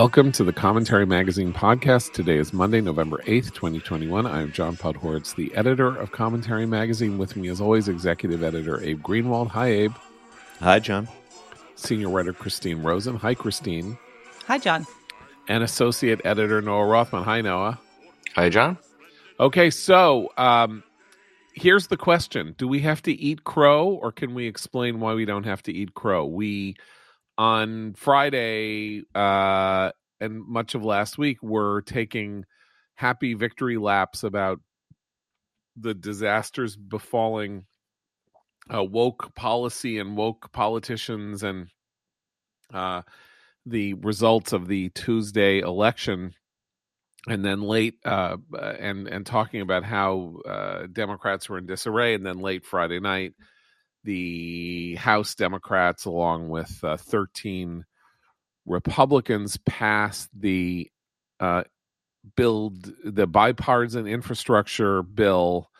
Welcome to the Commentary Magazine podcast. Today is Monday, November 8th, 2021. I am John Podhoretz, the editor of Commentary Magazine. With me, as always, executive editor Abe Greenwald. Hi, Abe. Hi, John. Senior writer Christine Rosen. Hi, Christine. Hi, John. And associate editor Noah Rothman. Hi, Noah. Hi, John. Okay, so um, here's the question Do we have to eat crow, or can we explain why we don't have to eat crow? We on Friday uh, and much of last week were taking happy victory laps about the disasters befalling uh, woke policy and woke politicians and uh, the results of the Tuesday election. And then late, uh, and and talking about how uh, Democrats were in disarray, and then late Friday night, the House Democrats, along with uh, 13 Republicans, passed the uh, build the bipartisan infrastructure bill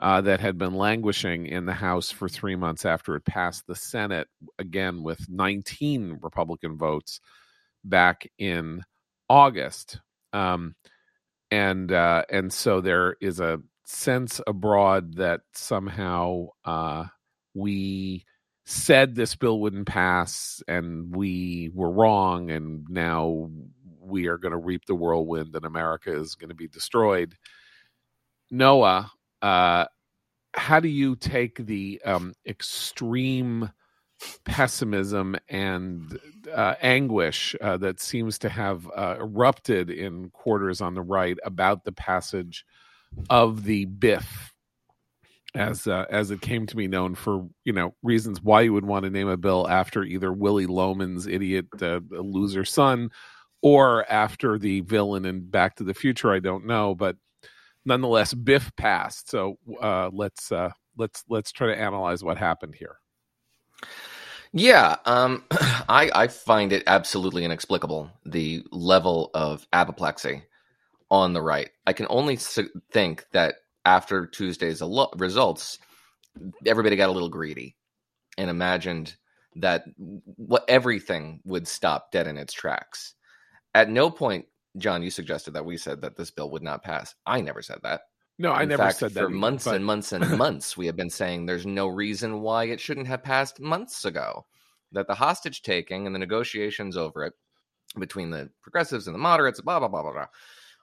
uh, that had been languishing in the House for three months after it passed the Senate, again with 19 Republican votes back in August. Um, and uh, and so there is a sense abroad that somehow uh, we said this bill wouldn't pass and we were wrong and now we are going to reap the whirlwind and america is going to be destroyed. Noah uh, how do you take the um, extreme pessimism and uh, anguish uh, that seems to have uh, erupted in quarters on the right about the passage of the biff as uh, as it came to be known for you know reasons why you would want to name a bill after either Willy Loman's idiot uh, loser son or after the villain in Back to the Future. I don't know, but nonetheless, Biff passed. So uh, let's uh, let's let's try to analyze what happened here. Yeah, um, I I find it absolutely inexplicable the level of apoplexy on the right. I can only think that after Tuesday's results, everybody got a little greedy and imagined that what everything would stop dead in its tracks. At no point, John, you suggested that we said that this bill would not pass. I never said that. No, in I never fact, said that. For months but... and months and months, we have been saying there's no reason why it shouldn't have passed months ago. That the hostage taking and the negotiations over it between the progressives and the moderates, blah blah blah blah blah,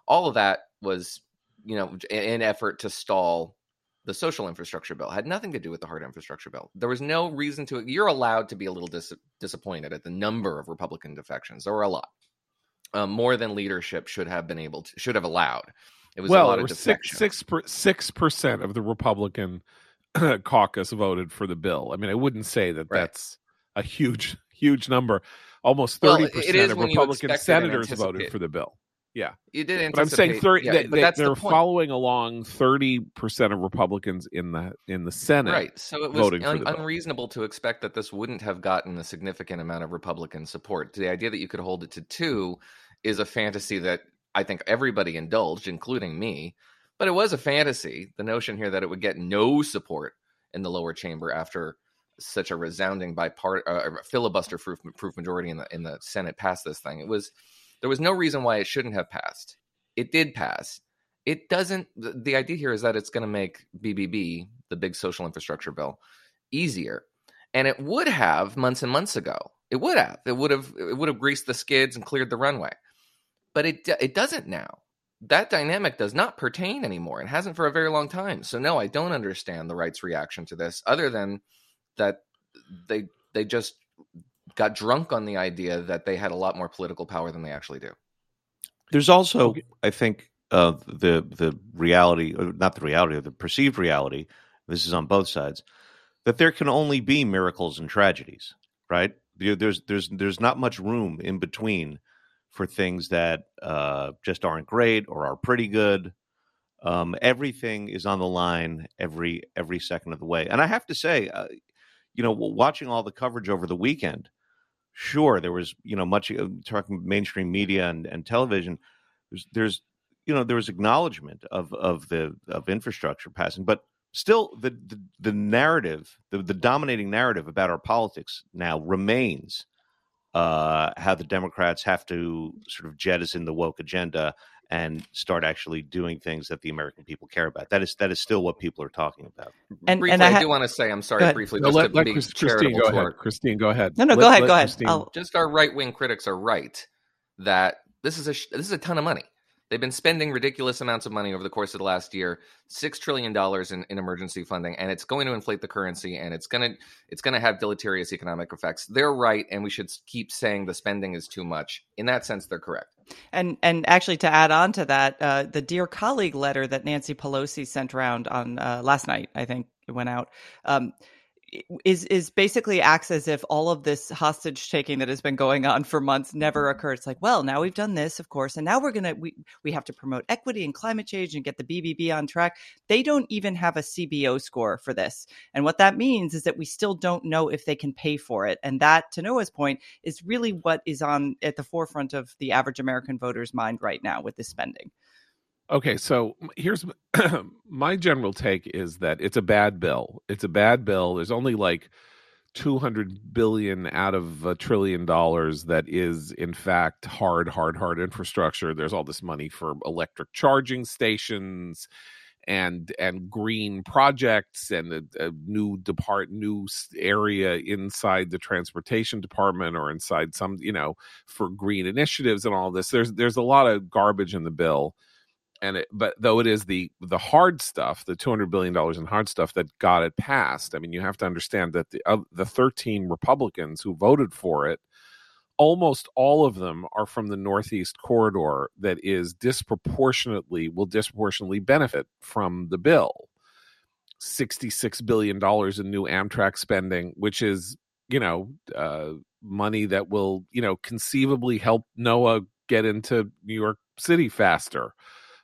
all of that was, you know, an effort to stall the social infrastructure bill had nothing to do with the hard infrastructure bill. There was no reason to. You're allowed to be a little dis- disappointed at the number of Republican defections. There were a lot, um, more than leadership should have been able to should have allowed. It was well, a lot it of six six six percent of the Republican caucus voted for the bill. I mean, I wouldn't say that Right. that's a huge huge number. Almost thirty it percent of Republican it senators voted for the bill. Yeah, You did but I'm saying thirty. yeah, they, but that's are the following along thirty percent of Republicans in the in the Senate. Right. So it was un- unreasonable to expect that this wouldn't have gotten a significant amount of Republican support. The idea that you could hold it to two is a fantasy that I think everybody indulged, including me. But it was a fantasy. The notion here that it would get no support in the lower chamber after such a resounding bipart uh, filibuster proof, proof majority in the in the Senate passed this thing. It was there was no reason why it shouldn't have passed. It did pass. It doesn't. The, idea here is that it's going to make BBB, the big social infrastructure bill, easier, and it would have months and months ago. It would have. It would have. It would have greased the skids and cleared the runway. But it it doesn't now. That dynamic does not pertain anymore and hasn't for a very long time. So no, I don't understand the right's reaction to this, other than that they they just got drunk on the idea that they had a lot more political power than they actually do. There's also, Okay. I think, uh, the the reality, not the reality, the perceived reality. This is on both sides that there can only be miracles and tragedies, right? There's there's there's not much room in between for things that uh, just aren't great or are pretty good. Um, everything is on the line every every second of the way, and I have to say, uh, you know, watching all the coverage over the weekend, sure there was you know much uh, talking mainstream media and, and television there's there's you know there was acknowledgement of of the of infrastructure passing but still the the, the narrative the, the dominating narrative about our politics now remains uh, how the Democrats have to sort of jettison the woke agenda and start actually doing things that the American people care about. That is that is still what people are talking about. And, briefly, and I, ha- I, do want to say, I'm sorry, briefly, no, just let, to let Chris, Christine go ahead. Christine, go ahead. No, no, let, go ahead, go ahead. Just our right wing critics are right that this is a this is a ton of money. They've been spending ridiculous amounts of money over the course of the last year, six trillion dollars in, in emergency funding, and it's going to inflate the currency, and it's gonna it's gonna have deleterious economic effects. They're right, and we should keep saying the spending is too much. In that sense, they're correct. And and actually, to add on to that, uh, the dear colleague letter that Nancy Pelosi sent around on uh, last night, I think it went out. Um, is is basically acts as if all of this hostage taking that has been going on for months never mm-hmm. occurred. It's like, well, now we've done this, of course, and now we're gonna we we have to promote equity and climate change and get the BBB on track. They don't even have a CBO score for this, and what that means is that we still don't know if they can pay for it. And that, to Noah's point, is really what is on at the forefront of the average American voter's mind right now with this spending. Okay, so here's my general take is that it's a bad bill. It's a bad bill. There's only like 200 billion out of a trillion dollars that is in fact hard hard hard infrastructure. There's all this money for electric charging stations and and green projects and a, a new depart new area inside the transportation department or inside some you know for green initiatives and all this there's there's a lot of garbage in the bill and it, but though it is the the hard stuff, the two hundred billion dollars in hard stuff that got it passed. I mean, you have to understand that the uh, the thirteen Republicans who voted for it, almost all of them are from the Northeast corridor that is disproportionately will disproportionately benefit from the bill. Sixty six billion dollars in new Amtrak spending, which is you know uh, money that will you know conceivably help Noah get into New York City faster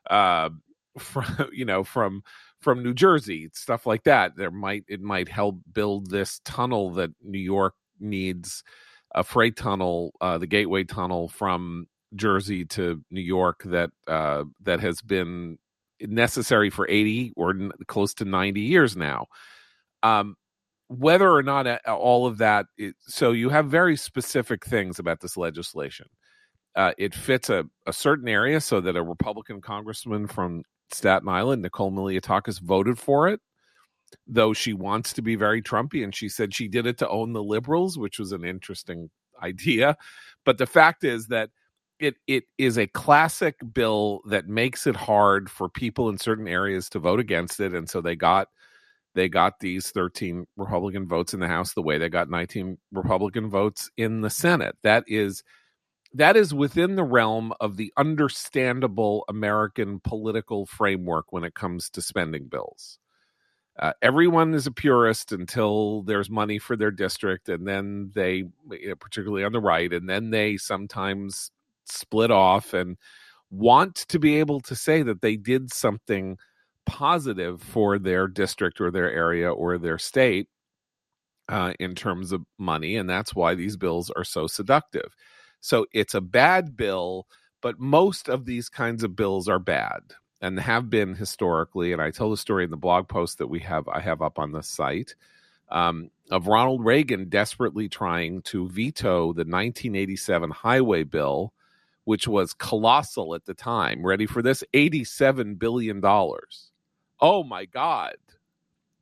uh, from you know from from New Jersey, stuff like that. There might it might help build this tunnel that New York needs, a freight tunnel, uh, the Gateway Tunnel from Jersey to New York that uh, that has been necessary for 80 or n- close to 90 years now. Um, whether or not all of that, is, so you have very specific things about this legislation uh, it fits a, a certain area so that a Republican congressman from Staten Island, Nicole Malliotakis, voted for it, though she wants to be very Trumpy. And she said she did it to own the liberals, which was an interesting idea. But the fact is that it it is a classic bill that makes it hard for people in certain areas to vote against it. And so they got they got these 13 Republican votes in the House the way they got 19 Republican votes in the Senate. That is that is within the realm of the understandable American political framework when it comes to spending bills. Uh, everyone is a purist until there's money for their district, and then they, particularly on the right, and then they sometimes split off and want to be able to say that they did something positive for their district or their area or their state uh, in terms of money, and that's why these bills are so seductive. So it's a bad bill, but most of these kinds of bills are bad and have been historically. And I tell the story in the blog post that we have I have up on the site um, of Ronald Reagan desperately trying to veto the 1987 highway bill, which was colossal at the time. Ready for this? 87 billion dollars. Oh my God.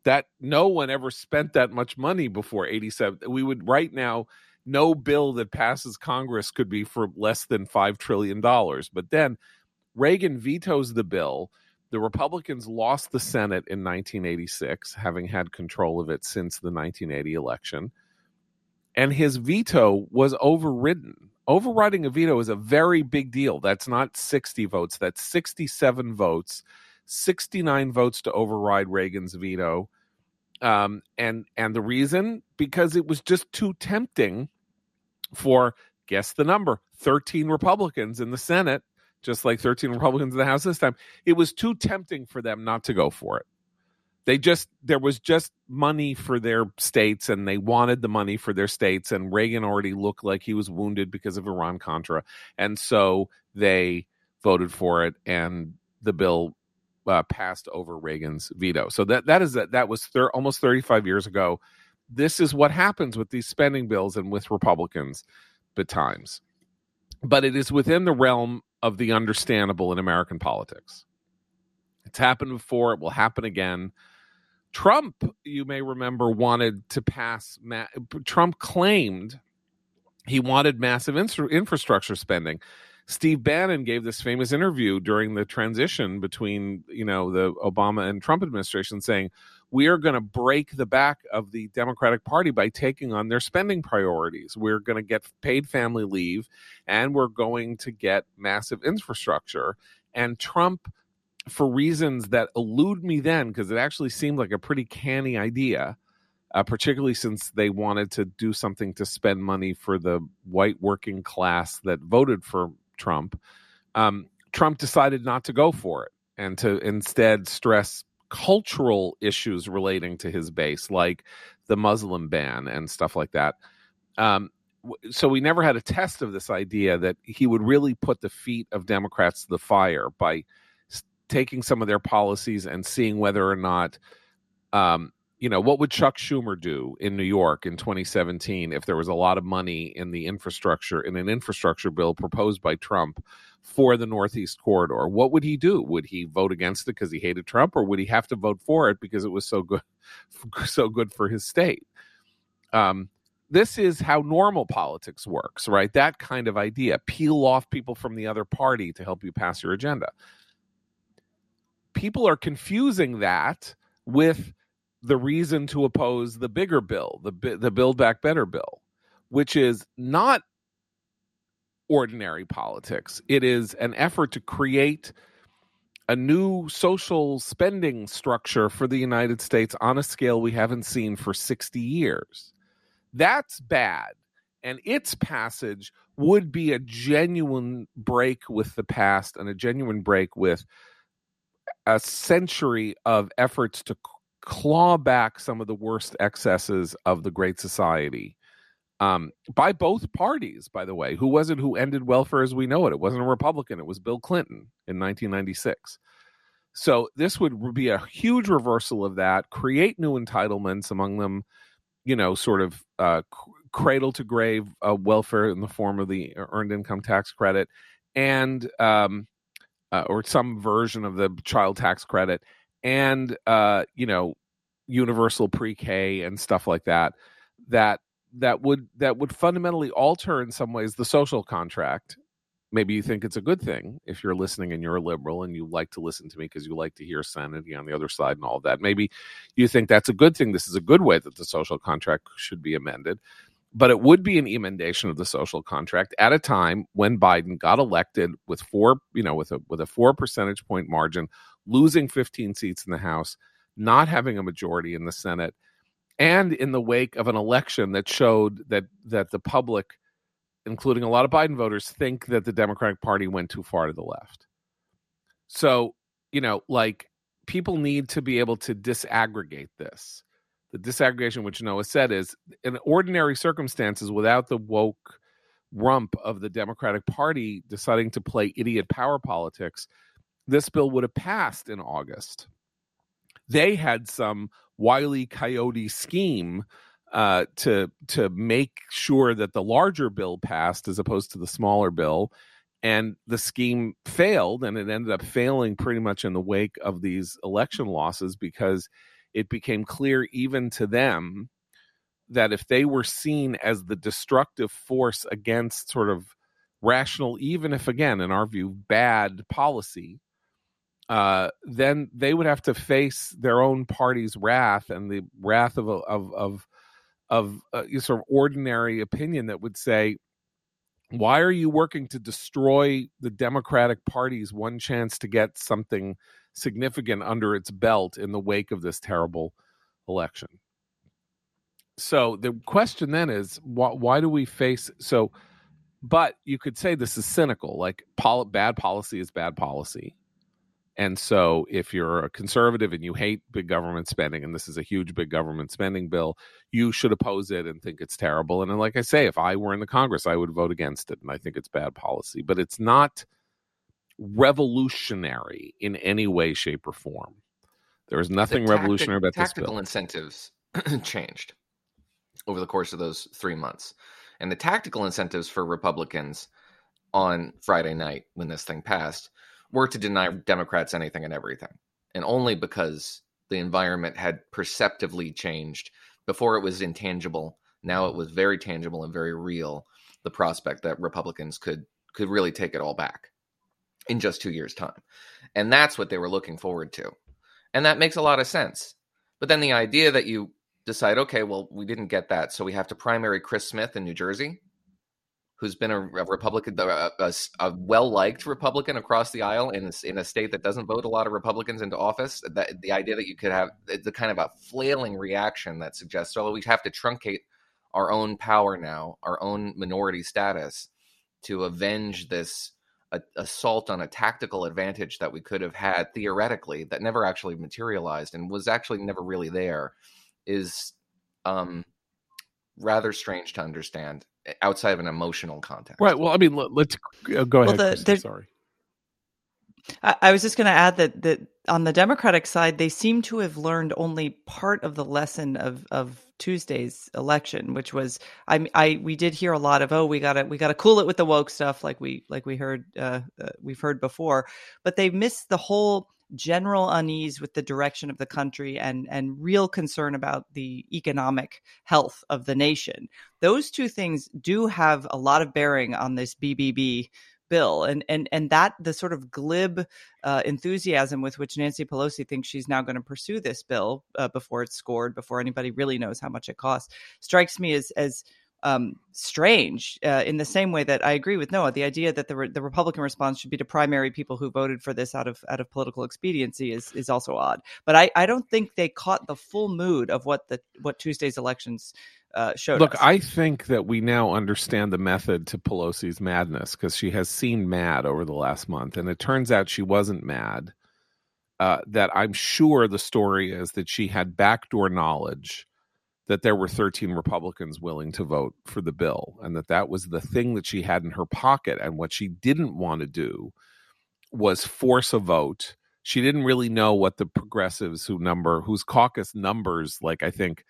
That no one ever spent that much money before 87. We would right now no bill that passes Congress could be for less than $5 trillion. But then Reagan vetoes the bill. The Republicans lost the Senate in 1986, having had control of it since the 1980 election. And his veto was overridden. Overriding a veto is a very big deal. That's not 60 votes, that's 67 votes, 69 votes to override Reagan's veto. Um, and and the reason because it was just too tempting for guess the number 13 Republicans in the Senate, just like 13 Republicans in the House this time. It was too tempting for them not to go for it. They just, there was just money for their states and they wanted the money for their states. And Reagan already looked like he was wounded because of Iran Contra. And so they voted for it and the bill uh, passed over Reagan's veto. So that, that is that, that was thir- almost 35 years ago this is what happens with these spending bills and with Republicans. betimes. But it is within the realm of the understandable in American politics. It's happened before, it will happen again. Trump, you may remember, wanted to pass. Ma- Trump claimed he wanted massive infrastructure spending. Steve Bannon gave this famous interview during the transition between, you know, the Obama and Trump administration saying, we are going to break the back of the Democratic Party by taking on their spending priorities. We're going to get paid family leave and we're going to get massive infrastructure. And Trump, for reasons that elude me then, because it actually seemed like a pretty canny idea, uh, particularly since they wanted to do something to spend money for the white working class that voted for Trump. Um, Trump decided not to go for it and to instead stress cultural issues relating to his base, like the Muslim ban and stuff like that. Um, so we never had a test of this idea that he would really put the feet of Democrats to the fire by taking some of their policies and seeing whether or not um, you know, what would Chuck Schumer do in New York in 2017 if there was a lot of money in the infrastructure in an infrastructure bill proposed by Trump for the Northeast corridor? What would he do? Would he vote against it because he hated Trump, or would he have to vote for it because it was so good, so good for his state? Um, this is how normal politics works, right? That kind of idea. Peel off people from the other party to help you pass your agenda. People are confusing that with the reason to oppose the bigger bill, the the Build Back Better bill, which is not ordinary politics. It is an effort to create a new social spending structure for the United States on a scale we haven't seen for 60 years. That's bad. And its passage would be a genuine break with the past and a genuine break with a century of efforts to claw back some of the worst excesses of the Great Society um, by both parties, by the way. Who was it who ended welfare as we know it? It wasn't a Republican, it was Bill Clinton in 1996. So this would be a huge reversal of that, create new entitlements among them, you know, sort of uh, cradle to grave uh, welfare in the form of the earned income tax credit and um, uh, or some version of the child tax credit and uh, you know universal pre-K and stuff like that that that would that would fundamentally alter in some ways the social contract. Maybe you think it's a good thing if you're listening and you're a liberal and you like to listen to me because you like to hear sanity on the other side and all that. Maybe you think that's a good thing. This is a good way that the social contract should be amended. But it would be an emendation of the social contract at a time when Biden got elected with four, you know, with a with a four percentage point margin, losing 15 seats in the House, not having a majority in the Senate, and in the wake of an election that showed that that the public, including a lot of Biden voters, think that the Democratic Party went too far to the left. So, you know, like people need to be able to disaggregate this. The disaggregation, which Noah said, is in ordinary circumstances, without the woke rump of the Democratic Party deciding to play idiot power politics, this bill would have passed in August. They had some wily coyote scheme uh, to to make sure that the larger bill passed as opposed to the smaller bill, and the scheme failed, and it ended up failing pretty much in the wake of these election losses because it became clear even to them that if they were seen as the destructive force against sort of rational, even if again, in our view, bad policy, uh, then they would have to face their own party's wrath and the wrath of of of of uh, sort of ordinary opinion that would say, "Why are you working to destroy the Democratic Party's one chance to get something significant under its belt in the wake of this terrible election?" So the question then is, why, why do we face so? But you could say this is cynical, like pol- bad policy is bad policy and so, if you're a conservative and you hate big government spending, and this is a huge big government spending bill, you should oppose it and think it's terrible. And like I say, if I were in the Congress, I would vote against it. And I think it's bad policy, but it's not revolutionary in any way, shape, or form. There is nothing tactic, revolutionary about this bill. Tactical incentives changed over the course of those three months. And the tactical incentives for Republicans on Friday night when this thing passed were to deny Democrats anything and everything. And only because the environment had perceptively changed. Before it was intangible, now it was very tangible and very real. The prospect that Republicans could could really take it all back in just two years' time, and that's what they were looking forward to, and that makes a lot of sense. But then the idea that you decide, okay, well, we didn't get that, so we have to primary Chris Smith in New Jersey, who's been a, a Republican, a, a, a well liked Republican across the aisle in a, in a state that doesn't vote a lot of Republicans into office. That the idea that you could have the kind of a flailing reaction that suggests, well, we have to truncate our own power now, our own minority status, to avenge this assault on a tactical advantage that we could have had theoretically that never actually materialized and was actually never really there is um, rather strange to understand outside of an emotional context. Right. Well, I mean, let, us uh, go ahead. Well, the, sorry. I, I was just going to add that that on the Democratic side, they seem to have learned only part of the lesson of of Tuesday's election, which was I I we did hear a lot of oh we gotta we gotta cool it with the woke stuff like we like we heard uh, uh, we've heard before, but they missed the whole general unease with the direction of the country and and real concern about the economic health of the nation. Those two things do have a lot of bearing on this BBB bill and and and that the sort of glib uh, enthusiasm with which Nancy Pelosi thinks she's now going to pursue this bill uh, before it's scored before anybody really knows how much it costs strikes me as as um, strange uh, in the same way that I agree with Noah. The idea that the, re- the Republican response should be to primary people who voted for this out of out of political expediency is is also odd. But I, I don't think they caught the full mood of what the what Tuesday's elections uh, showed. Look, us. I think that we now understand the method to Pelosi's madness because she has seemed mad over the last month, and it turns out she wasn't mad. Uh, that I'm sure the story is that she had backdoor knowledge that there were 13 Republicans willing to vote for the bill and that that was the thing that she had in her pocket. And what she didn't want to do was force a vote. She didn't really know what the progressives who number, whose caucus numbers, like I think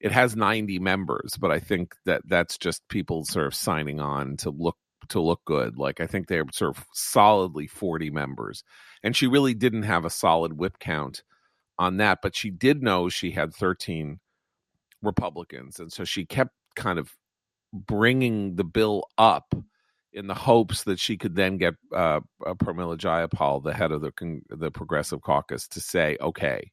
it has 90 members, but I think that that's just people sort of signing on to look to look good. Like I think they're sort of solidly 40 members. And she really didn't have a solid whip count on that, but she did know she had 13 Republicans. And so she kept kind of bringing the bill up in the hopes that she could then get uh, uh, Pramila Jayapal, the head of the the Progressive Caucus, to say, "Okay,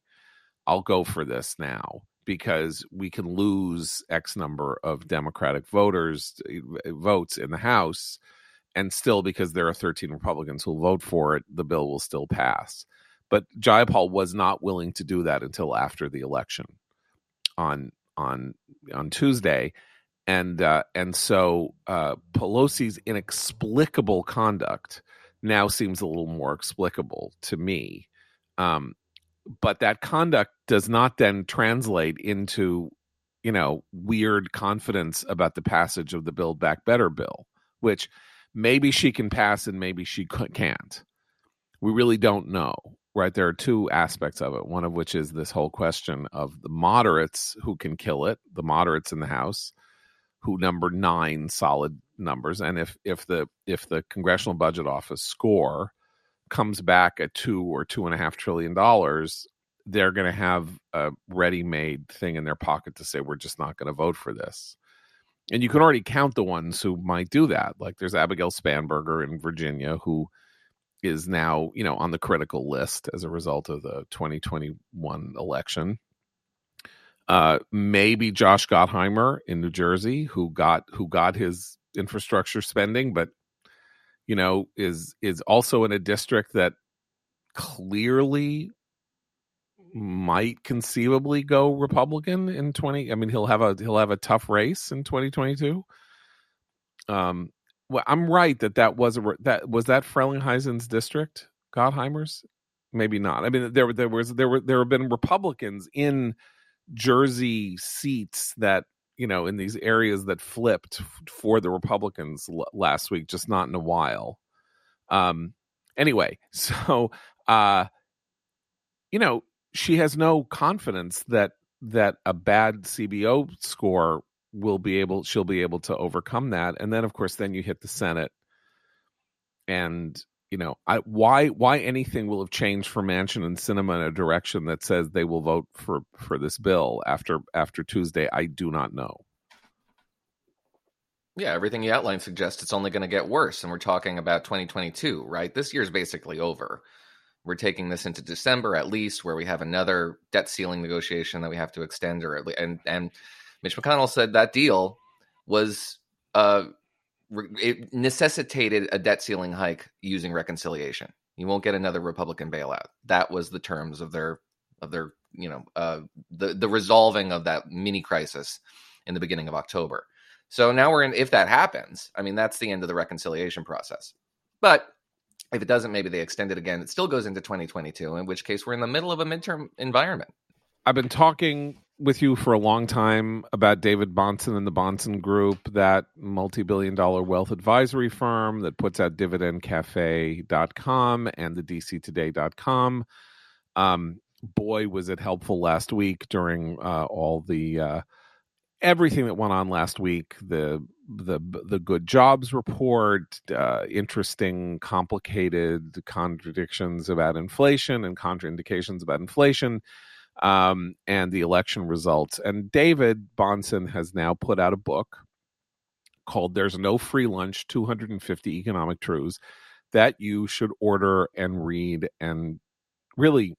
I'll go for this now because we can lose X number of Democratic voters uh, votes in the House, and still because there are 13 Republicans who'll vote for it, the bill will still pass." But Jayapal was not willing to do that until after the election on on on Tuesday, and uh, and so uh, Pelosi's inexplicable conduct now seems a little more explicable to me. Um, but that conduct does not then translate into you know weird confidence about the passage of the build back better bill which maybe she can pass and maybe she can't we really don't know right there are two aspects of it one of which is this whole question of the moderates who can kill it the moderates in the house who number nine solid numbers and if if the if the congressional budget office score comes back at two or two and a half trillion dollars they're going to have a ready-made thing in their pocket to say we're just not going to vote for this. And you can already count the ones who might do that like there's abigail spanberger in virginia who is now you know on the critical list as a result of the 2021 election. Uh, maybe Josh Gottheimer in New Jersey, who got who got his infrastructure spending, but you know is is also in a district that clearly might conceivably go Republican in 20 I mean he'll have a he'll have a tough race in 2022 um well, I'm right that that was a that was that Frelinghuysen's district, Gottheimer's. Maybe not. I mean, there there was there were there have been Republicans in Jersey seats that you know in these areas that flipped for the Republicans l- last week, just not in a while. Um. Anyway, so uh, you know, she has no confidence that that a bad CBO score will be able she'll be able to overcome that and then of course then you hit the senate. And you know I, why why anything will have changed for Manchin and Sinema in a direction that says they will vote for for this bill after after tuesday i do not know. Yeah everything you outlined suggests it's only going to get worse and we're talking about 2022 right? This year's basically over. We're taking this into december at least where we have another debt ceiling negotiation that we have to extend or at least, and and Mitch McConnell said that deal was uh, it necessitated a debt ceiling hike using reconciliation. You won't get another Republican bailout. That was the terms of their of their you know uh, the the resolving of that mini crisis in the beginning of October. So now we're in. If that happens, I mean that's the end of the reconciliation process. But if it doesn't, maybe they extend it again. It still goes into 2022, in which case we're in the middle of a midterm environment. I've been talking with you for a long time about David Bahnsen and the Bahnsen Group, that multi billion dollar wealth advisory firm that puts out dividendcafe.com and the dctoday.com. Um, boy, was it helpful last week during uh, all the uh, everything that went on last week the the the good jobs report uh, interesting complicated contradictions about inflation and contraindications about inflation um, and the election results. And David Bahnsen has now put out a book called There's No Free Lunch 250 Economic Truths that you should order and read and really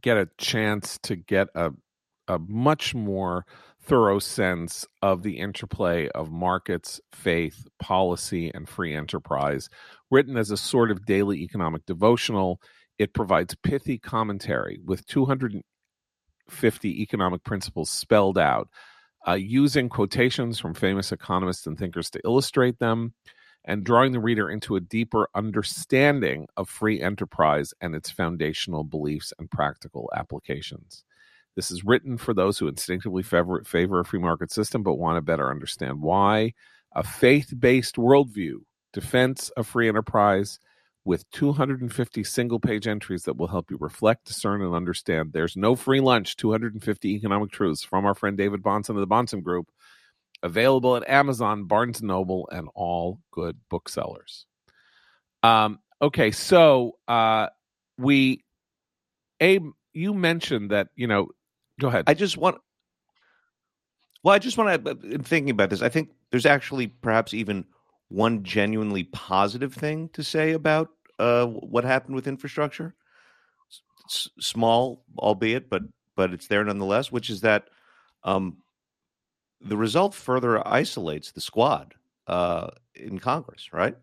get a chance to get a, a much more thorough sense of the interplay of markets, faith, policy, and free enterprise, written as a sort of daily economic devotional it provides pithy commentary with 250 economic principles spelled out, uh, using quotations from famous economists and thinkers to illustrate them, and drawing the reader into a deeper understanding of free enterprise and its foundational beliefs and practical applications. This is written for those who instinctively favor, favor a free market system but want to better understand why. A faith based worldview, defense of free enterprise, with 250 single page entries that will help you reflect, discern, and understand. There's no free lunch, 250 economic truths from our friend David Bahnsen of the Bahnsen Group, available at Amazon, Barnes and Noble, and all good booksellers. Um, okay, so uh, we, Abe, you mentioned that, you know, go ahead. I just want, well, I just want to, in thinking about this, I think there's actually perhaps even one genuinely positive thing to say about uh, what happened with infrastructure. S- small, albeit, but but it's there nonetheless. Which is that um, the result further isolates the squad uh, in Congress. Right?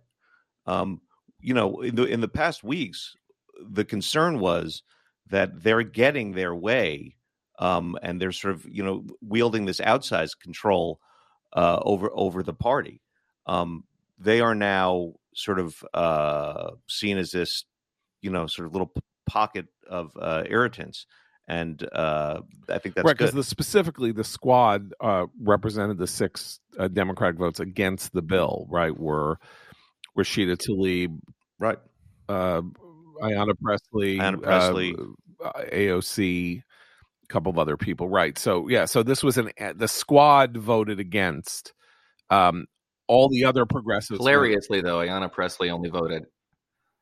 Um, you know, in the in the past weeks, the concern was that they're getting their way, um, and they're sort of you know wielding this outsized control uh, over over the party. Um, they are now sort of uh, seen as this, you know, sort of little p- pocket of uh, irritants. And uh, I think that's right because the, specifically the squad uh, represented the six uh, Democratic votes against the bill. Right, were Rashida Tlaib, right, uh, Ayanna Pressley, Ayanna Pressley, AOC, a couple of other people. Right. So yeah. So this was an the squad voted against um, all the other progressives. Hilariously, though, Ayanna Pressley only voted.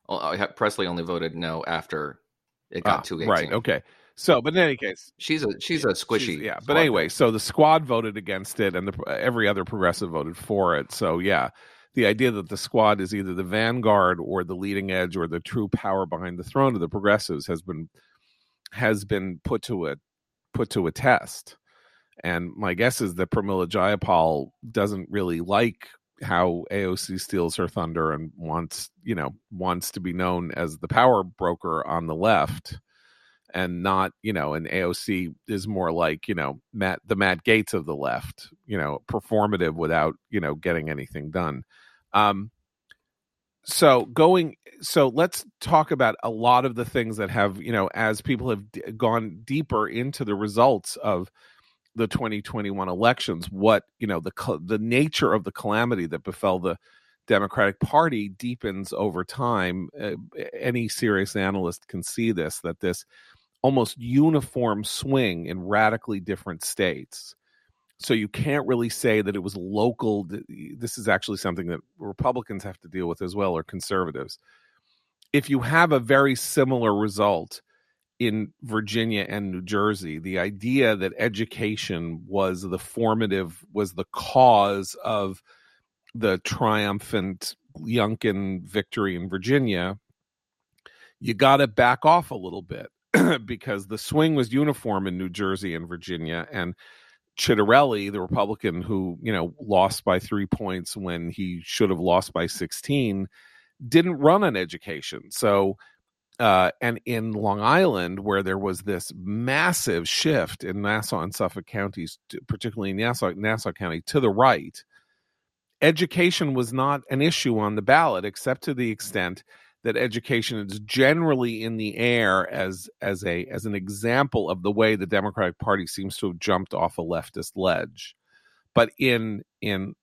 Uh, Pressley only voted no after it got ah, to right. Okay. So, but in any case, she's a she's a squishy. She's, yeah. But anyway, so the squad voted against it, and the, every other progressive voted for it. So yeah, the idea that the squad is either the vanguard or the leading edge or the true power behind the throne of the progressives has been has been put to a put to a test. And my guess is that Pramila Jayapal doesn't really like how AOC steals her thunder and wants, you know, wants to be known as the power broker on the left and not, you know, and AOC is more like, you know, Matt the Matt Gaetz of the left, you know, performative without, you know, getting anything done. Um so going so let's talk about a lot of the things that have, you know, as people have d- gone deeper into the results of the 2021 elections what you know the the nature of the calamity that befell the democratic party deepens over time uh, any serious analyst can see this that this almost uniform swing in radically different states So you can't really say that it was local. This is actually something that Republicans have to deal with as well, or conservatives. If you have a very similar result in Virginia and New Jersey, the idea that education was the formative, was the cause of the triumphant Youngkin victory in Virginia, you got to back off a little bit because the swing was uniform in New Jersey and Virginia. And Ciattarelli, the Republican who, you know, lost by three points when he should have lost by 16, didn't run on education. So, uh, and in Long Island, where there was this massive shift in Nassau and Suffolk counties, particularly in Nassau, Nassau County, to the right, education was not an issue on the ballot, except to the extent that education is generally in the air as as a as an example of the way the Democratic Party seems to have jumped off a leftist ledge. But in in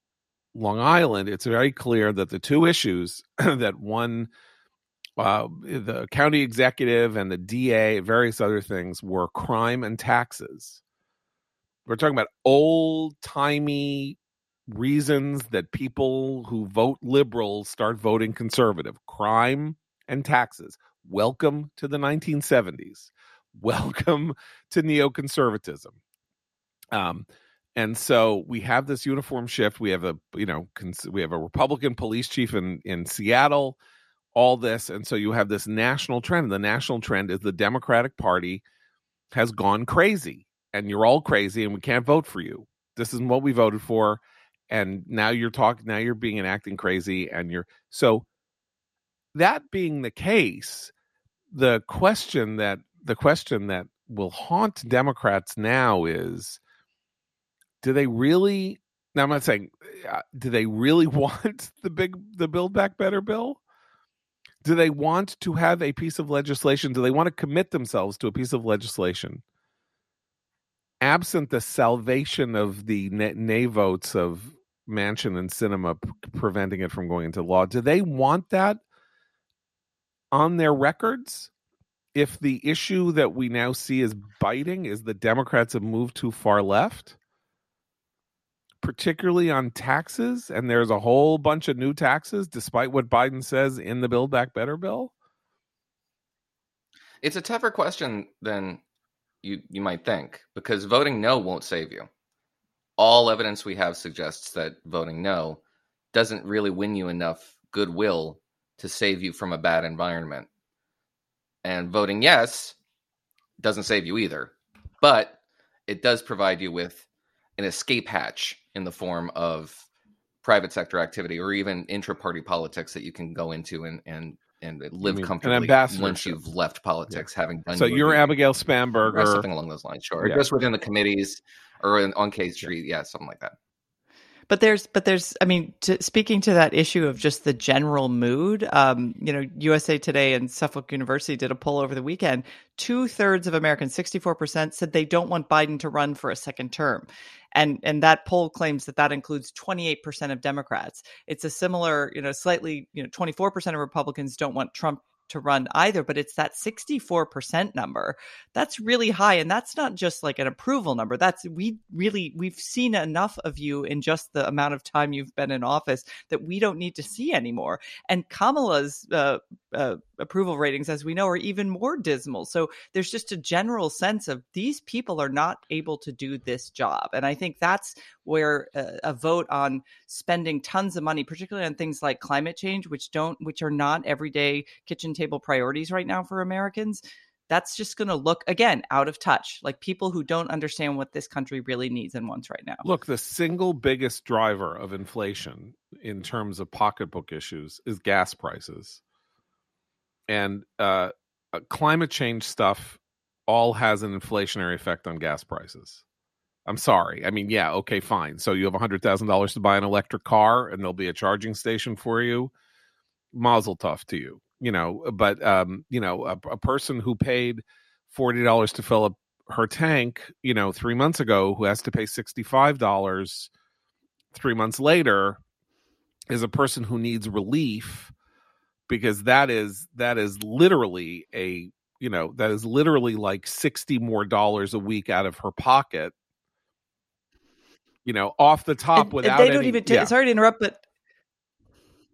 Long Island, it's very clear that the two issues that one uh, the county executive and the DA, various other things, were crime and taxes. We're talking about old timey reasons that people who vote liberal start voting conservative crime and taxes. Welcome to the 1970s. Welcome to neoconservatism. Um, and so we have this uniform shift. We have a you know cons- we have a Republican police chief in in Seattle. All this, and so you have this national trend. The national trend is the Democratic Party has gone crazy, and you're all crazy, and we can't vote for you. This is what we voted for and now you're talking now you're being and acting crazy and you're so that being the case the question that the question that will haunt democrats now is do they really now i'm not saying uh, do they really want the big the build back better bill do they want to have a piece of legislation do they want to commit themselves to a piece of legislation absent the salvation of the nay votes of Manchin and Sinema p- preventing it from going into law. Do they want that on their records? If the issue that we now see is biting is the Democrats have moved too far left, particularly on taxes, and there's a whole bunch of new taxes, despite what Biden says in the Build Back Better bill? It's a tougher question than you you might think because voting no won't save you all evidence we have suggests that voting no doesn't really win you enough goodwill to save you from a bad environment. And voting yes doesn't save you either. But it does provide you with an escape hatch in the form of private sector activity or even intra-party politics that you can go into and and and live mean, comfortably once you've left politics, yeah. having done. So you're Abigail Spanberger, something along those lines, sure. Yeah. Just within the committees or in, on K Street, yeah, something like that. But there's, but there's, I mean, to, speaking to that issue of just the general mood, um, you know, USA Today and Suffolk University did a poll over the weekend. Two thirds of Americans, 64%, said they don't want Biden to run for a second term. And, and that poll claims that that includes 28% of Democrats. It's a similar, you know, slightly, you know, 24% of Republicans don't want Trump to run either, but it's that 64% number. That's really high. And that's not just like an approval number. That's we really, we've seen enough of you in just the amount of time you've been in office that we don't need to see anymore. And Kamala's uh, uh, approval ratings, as we know, are even more dismal. So there's just a general sense of these people are not able to do this job. And I think that's where a, a vote on spending tons of money, particularly on things like climate change, which don't, which are not everyday kitchen table priorities right now for Americans, that's just going to look again out of touch like people who don't understand what this country really needs and wants right now look the single biggest driver of inflation in terms of pocketbook issues is gas prices and uh, uh, climate change stuff all has an inflationary effect on gas prices. I'm sorry. I mean, yeah, okay, fine. So you have $100,000 to buy an electric car and there'll be a charging station for you. Mazel tov to you, you know, but, um, you know, a, a person who paid $40 to fill up her tank, you know, three months ago, who has to pay $65 three months later, is a person who needs relief because that is that is literally a you know that is literally like 60 more dollars a week out of her pocket you know, off the top And- and without they don't any- even. yeah. Sorry to interrupt, but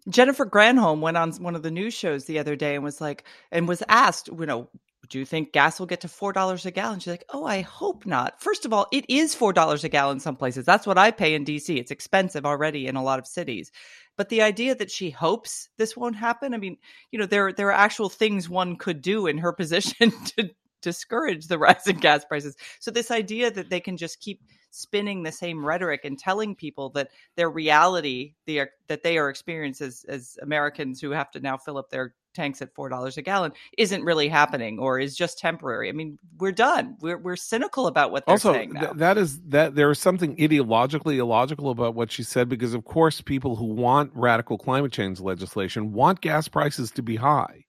Jennifer Granholm went on one of the news shows the other day and was like, and was asked, you know, do you think gas will get to four dollars a gallon? She's like, oh, I hope not. First of all, it is four dollars a gallon some places. That's what I pay in DC. It's expensive already in a lot of cities. But the idea that she hopes this won't happen, I mean, you know, there there are actual things one could do in her position to discourage the rise in gas prices. So this idea that they can just keep spinning the same rhetoric and telling people that their reality, the that they are experiencing as, as Americans who have to now fill up their tanks at four dollars a gallon, isn't really happening or is just temporary. I mean, we're done. We're we're cynical about what they're also saying now. th- that is that there is something ideologically illogical about what she said because of course people who want radical climate change legislation want gas prices to be high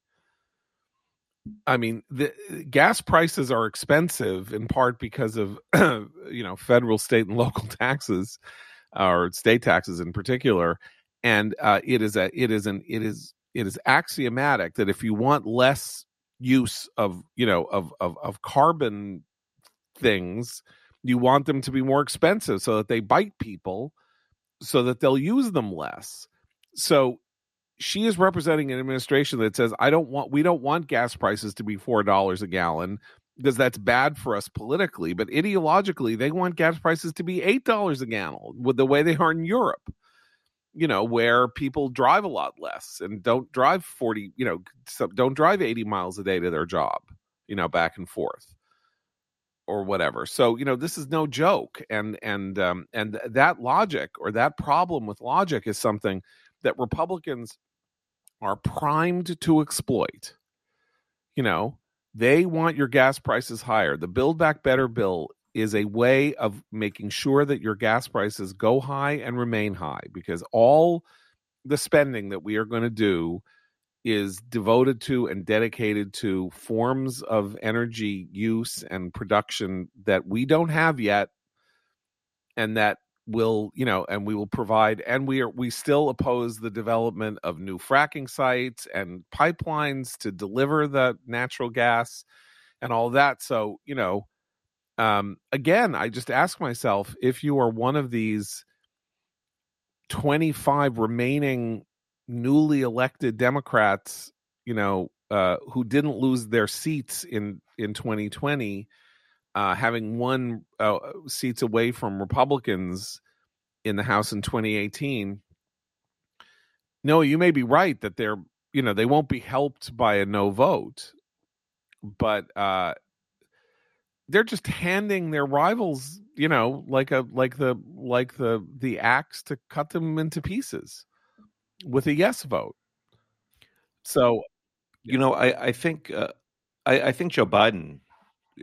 i mean the gas prices are expensive in part because of you know federal state and local taxes or state taxes in particular and uh, it is a it is an it is it is axiomatic that if you want less use of you know of of, of carbon things you want them to be more expensive so that they bite people so that they'll use them less. So she is representing an administration that says i don't want we don't want gas prices to be four dollars a gallon because that's bad for us politically but ideologically they want gas prices to be eight dollars a gallon with the way they are in europe you know where people drive a lot less and don't drive 40 you know so don't drive 80 miles a day to their job you know back and forth or whatever. So you know this is no joke and and um and that logic or that problem with logic is something that republicans are primed to exploit you know? They want your gas prices higher. The build back better bill is a way of making sure that your gas prices go high and remain high because all the spending that we are going to do is devoted to and dedicated to forms of energy use and production that we don't have yet and that will you know and we will provide and we are we still oppose the development of new fracking sites and pipelines to deliver the natural gas and all that. So you know um again i just ask myself if you are one of these 25 remaining newly elected democrats you know uh who didn't lose their seats in in 2020 uh having won uh, seats away from republicans in the house in 2018 no you may be right that they're you know they won't be helped by a no vote. But uh they're just handing their rivals you know like a like the like the the axe to cut them into pieces with a yes vote so You know, I I think uh, I, I think Joe Biden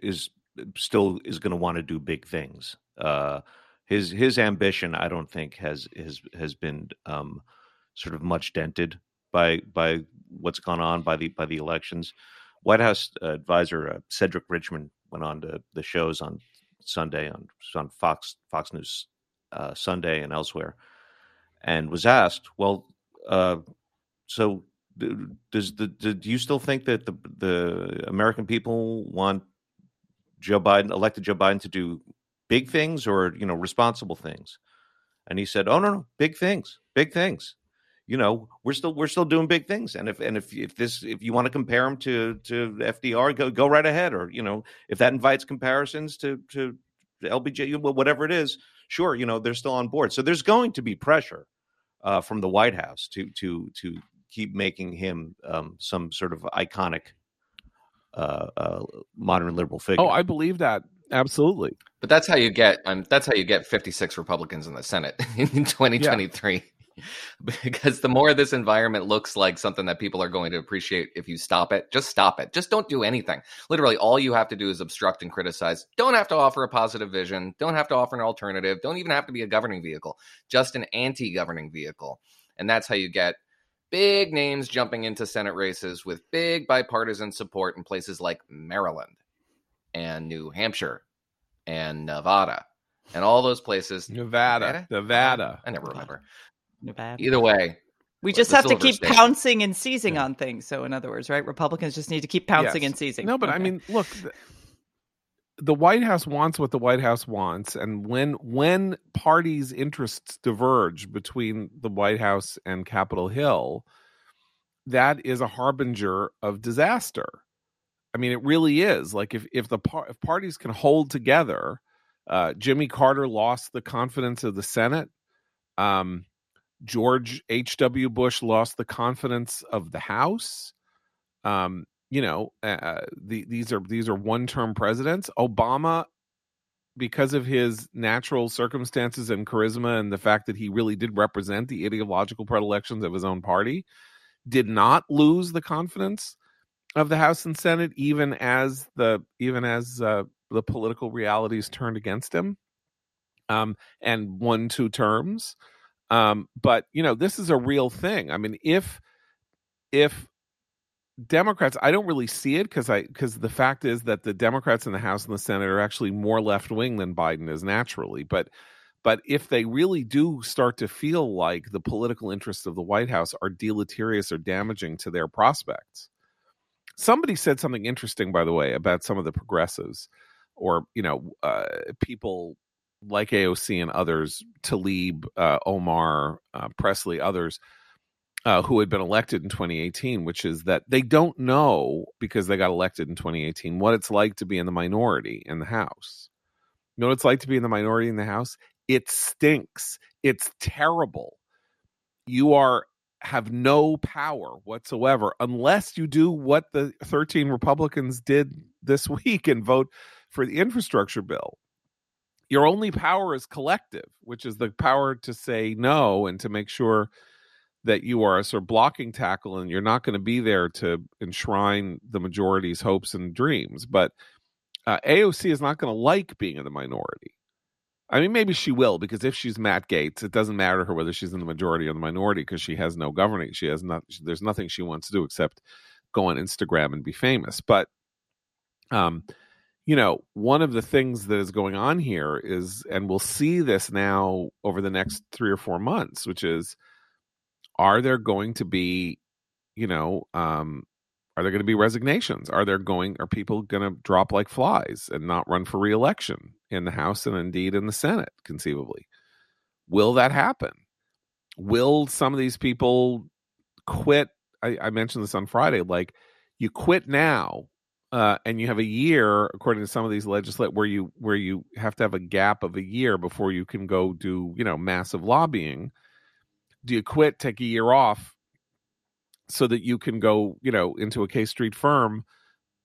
is still is going to want to do big things. Uh, his his ambition, I don't think has has has been um, sort of much dented by by what's gone on by the by the elections. White House uh, advisor uh, Cedric Richmond went on to the shows on Sunday on on Fox Fox News uh, Sunday and elsewhere, and was asked, "Well, uh, so does the do you still think that the the American people want Joe Biden elected Joe Biden to do big things or you know responsible things?" And he said, "Oh no, no, big things, big things." You know, we're still we're still doing big things, and if and if if this if you want to compare him to to FDR, go go right ahead. Or you know, if that invites comparisons to to LBJ, whatever it is, sure, you know they're still on board. So there's going to be pressure uh, from the White House to to to keep making him um, some sort of iconic uh, uh, modern liberal figure. oh i believe that absolutely But that's how you get um, that's how you get 56 Republicans in the Senate in 2023. Because the more this environment looks like something that people are going to appreciate if you stop it, just stop it. Just don't do anything. Literally all you have to do is obstruct and criticize. Don't have to offer a positive vision, don't have to offer an alternative, don't even have to be a governing vehicle, just an anti-governing vehicle. And that's how you get big names jumping into Senate races with big bipartisan support in places like Maryland and New Hampshire and Nevada and all those places. nevada nevada I never remember. Nevada. Either way, We just have to keep state. pouncing and seizing Yeah. on things. So, in other words, right? Republicans just need to keep pouncing Yes. and seizing. no but i mean look the White House wants what the White House wants, and when when parties' interests diverge between the White House and Capitol Hill, that is a harbinger of disaster. I mean, it really is. Like if if the par- if parties can hold together, uh, Jimmy Carter lost the confidence of the Senate. Um, George H. W. Bush lost the confidence of the House. Um, you know, uh, uh, the, these are these are one term presidents. Obama, because of his natural circumstances and charisma, and the fact that he really did represent the ideological predilections of his own party, did not lose the confidence of the House and Senate, even as the even as uh, the political realities turned against him, um, and won two terms. Um, but you know, this is a real thing. I mean, if if Democrats, I don't really see it because I because the fact is that the Democrats in the House and the Senate are actually more left wing than Biden is naturally. But but if they really do start to feel like the political interests of the White House are deleterious or damaging to their prospects, somebody said something interesting, by the way, about some of the progressives or you know uh, people like AOC and others, Tlaib, uh, Omar, uh, Pressley, others uh, who had been elected in 2018, which is that they don't know because they got elected in 2018 what it's like to be in the minority in the House. You know what it's like to be in the minority in the House? It stinks. It's terrible. You are have no power whatsoever unless you do what the 13 Republicans did this week and vote for the infrastructure bill. Your only power is collective, which is the power to say no and to make sure that you are a sort of blocking tackle and you're not going to be there to enshrine the majority's hopes and dreams. But uh, AOC is not going to like being in the minority. I mean, maybe she will because if she's Matt Gaetz, it doesn't matter to her whether she's in the majority or the minority because she has no governing. She has not. There's nothing she wants to do except go on Instagram and be famous. But, um, you know, one of the things that is going on here is, and we'll see this now over the next three or four months, which is are there going to be you know um are there going to be resignations? Are there going are people going to drop like flies and not run for reelection in the house and indeed in the senate conceivably? Will that happen? Will some of these people quit? I, I mentioned this on friday like you quit now uh, and you have a year according to some of these legislate where you where you have to have a gap of a year before you can go do you know massive lobbying do you quit, take a year off so that you can go, you know, into a K Street firm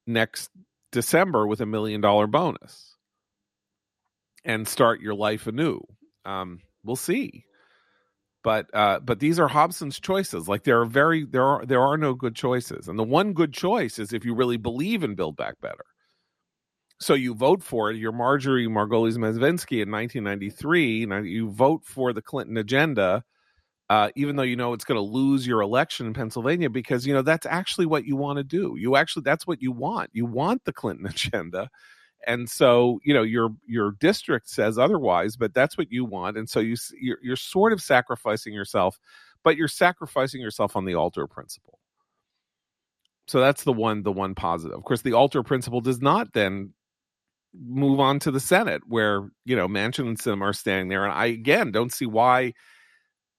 next December with a million dollar bonus and start your life anew? Um, we'll see. But uh, but these are Hobson's choices. Like there are very there are there are no good choices, and the one good choice is if you really believe in Build Back Better. So you vote for it. You're Marjorie Margolies Mezvinsky in 1993. You vote for the Clinton agenda uh, even though you know it's going to lose your election in Pennsylvania, because you know that's actually what you want to do. You actually that's what you want. You want the Clinton agenda, and so you know your your district says otherwise, but that's what you want, and so you you're, you're sort of sacrificing yourself, but you're sacrificing yourself on the altar principle. So that's the one the one positive. Of course, the altar principle does not then move on to the Senate, where you know Manchin and Sinema are standing there, and I again don't see why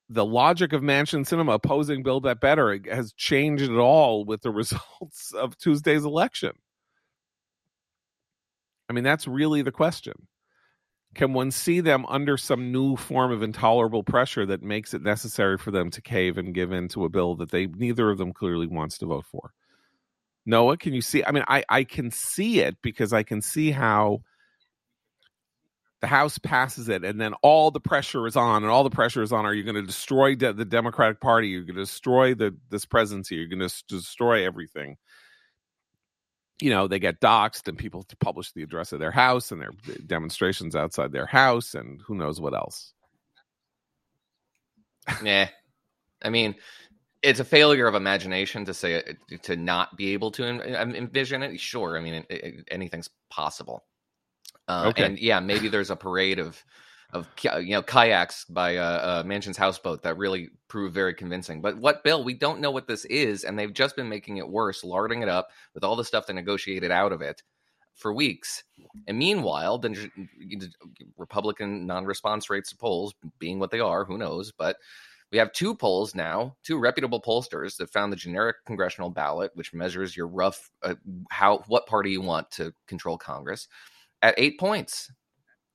the logic of Manchin Sinema opposing Build that Better has changed at all with the results of Tuesday's election. I mean, that's really the question. Can one see them under some new form of intolerable pressure that makes it necessary for them to cave and give in to a bill that they neither of them clearly wants to vote for? Noah, can you see? I mean, I, I can see it because I can see how the House passes it, and then all the pressure is on, and all the pressure is on. Are you going to destroy de- the Democratic Party? You're going to destroy the this presidency. You're going to s- destroy everything. You know, they get doxxed, and people publish the address of their house and their demonstrations outside their house, and who knows what else. yeah, I mean, it's a failure of imagination to say to not be able to envision it. Sure, I mean, it, it, anything's possible uh, okay. And yeah, maybe there's a parade of of you know kayaks by uh, uh, Manchin's houseboat that really proved very convincing. But what bill? We don't know what this is, and they've just been making it worse, larding it up with all the stuff they negotiated out of it for weeks. And meanwhile, the Republican non-response rates to polls being what they are, who knows? But we have two polls now, two reputable pollsters that found the generic congressional ballot, which measures your rough uh, how what party you want to control Congress, at eight points.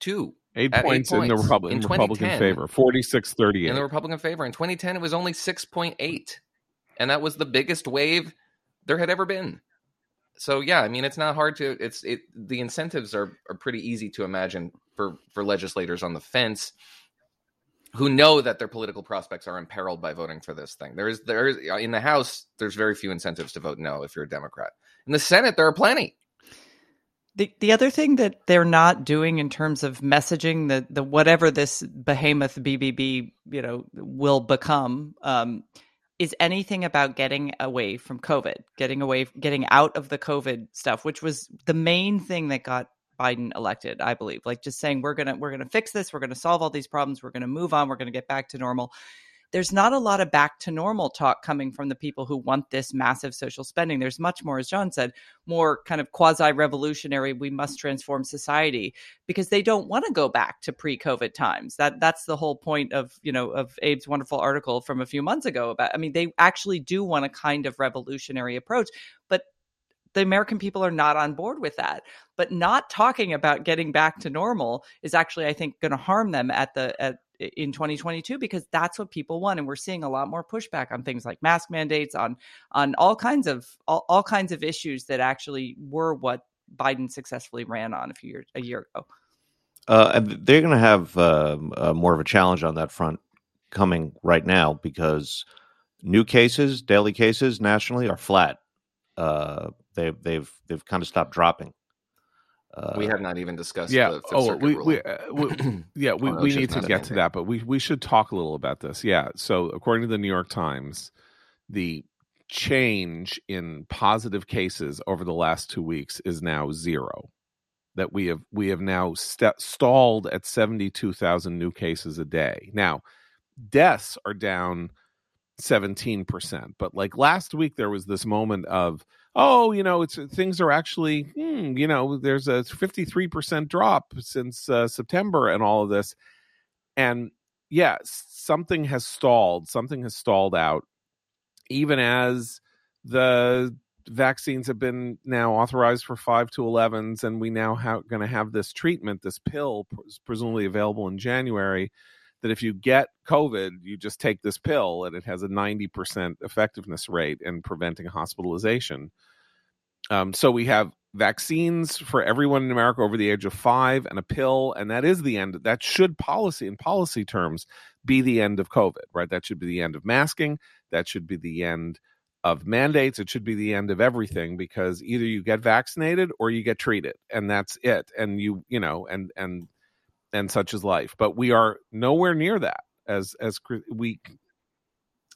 Two Eight eight points, in the points. Republican, In Republican favor, 46 38. in the Republican favor. In 2010, it was only 6.8. And that was the biggest wave there had ever been. So yeah, I mean it's not hard to it's it the incentives are are pretty easy to imagine for for legislators on the fence who know that their political prospects are imperiled by voting for this thing. There is there is in the House there's very few incentives to vote no if you're a Democrat. In the Senate there are plenty. The the other thing that they're not doing in terms of messaging the the whatever this behemoth BBB you know will become um, is anything about getting away from COVID, getting away, getting out of the COVID stuff, which was the main thing that got Biden elected, I believe. Like just saying we're gonna we're gonna fix this, we're gonna solve all these problems, we're gonna move on, we're gonna get back to normal. There's not a lot of back to normal talk coming from the people who want this massive social spending. There's much more, as John said, more kind of quasi revolutionary. We must transform society because they don't want to go back to pre-COVID times. That that's the whole point of you know of Abe's wonderful article from a few months ago about. I mean, they actually do want a kind of revolutionary approach, but the American people are not on board with that. But not talking about getting back to normal is actually, I think, going to harm them at the at in 2022 because that's what people want and we're seeing a lot more pushback on things like mask mandates on on all kinds of all, all kinds of issues that actually were what Biden successfully ran on a few years a year ago. Uh, they're going to have uh, uh, more of a challenge on that front coming right now because new cases, daily cases nationally are flat. Uh, they've they've they've kind of stopped dropping. Uh, we have not even discussed yeah. the Fifth Oh, we, we, uh, we yeah, we, Oh, no, we need to get to that, but we we should talk a little about this. Yeah. So according to the New York Times, the change in positive cases over the last two weeks is now zero. That we have we have now st- stalled at seventy two thousand new cases a day. Now, deaths are down seventeen percent, but like last week there was this moment of oh, you know, it's things are actually, hmm, you know, there's a 53% drop since uh, September and all of this. And yeah, something has stalled, something has stalled out, even as the vaccines have been now authorized for 5 to 11s and we now have going to have this treatment this pill presumably available in January that if you get COVID, you just take this pill and it has a 90% effectiveness rate in preventing hospitalization. Um, so we have vaccines for everyone in America over the age of five and a pill, and that is the end. That should policy in policy terms be the end of COVID, right? That should be the end of masking. That should be the end of mandates. It should be the end of everything because either you get vaccinated or you get treated, and that's it. And you, you know, and and and such is life. But we are nowhere near that as as we.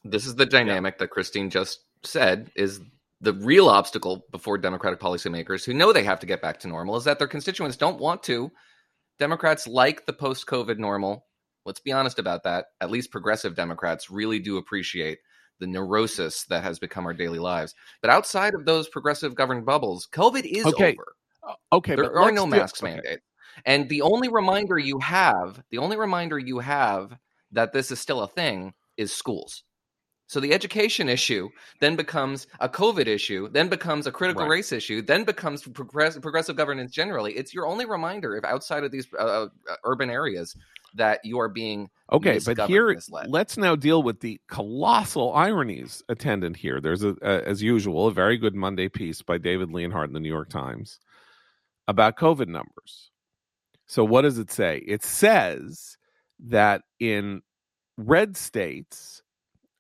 This is the dynamic that Christine just said is the real obstacle before Democratic policymakers who know they have to get back to normal is that their constituents don't want to. Democrats like the post COVID normal. Let's be honest about that. At least progressive Democrats really do appreciate the neurosis that has become our daily lives. But outside of those progressive governed bubbles, COVID is okay. over. Uh, okay, there are no masks okay. mandates. And the only reminder you have, the only reminder you have that this is still a thing is schools. So the education issue then becomes a COVID issue, then becomes a critical right. race issue, then becomes progressive, progressive governance generally. It's your only reminder, if outside of these uh, urban areas, that you are being okay. But here, let's now deal with the colossal ironies attendant here. There's a, a, as usual, a very good Monday piece by David Leonhardt in the New York Times about COVID numbers. So what does it say? It says that in red states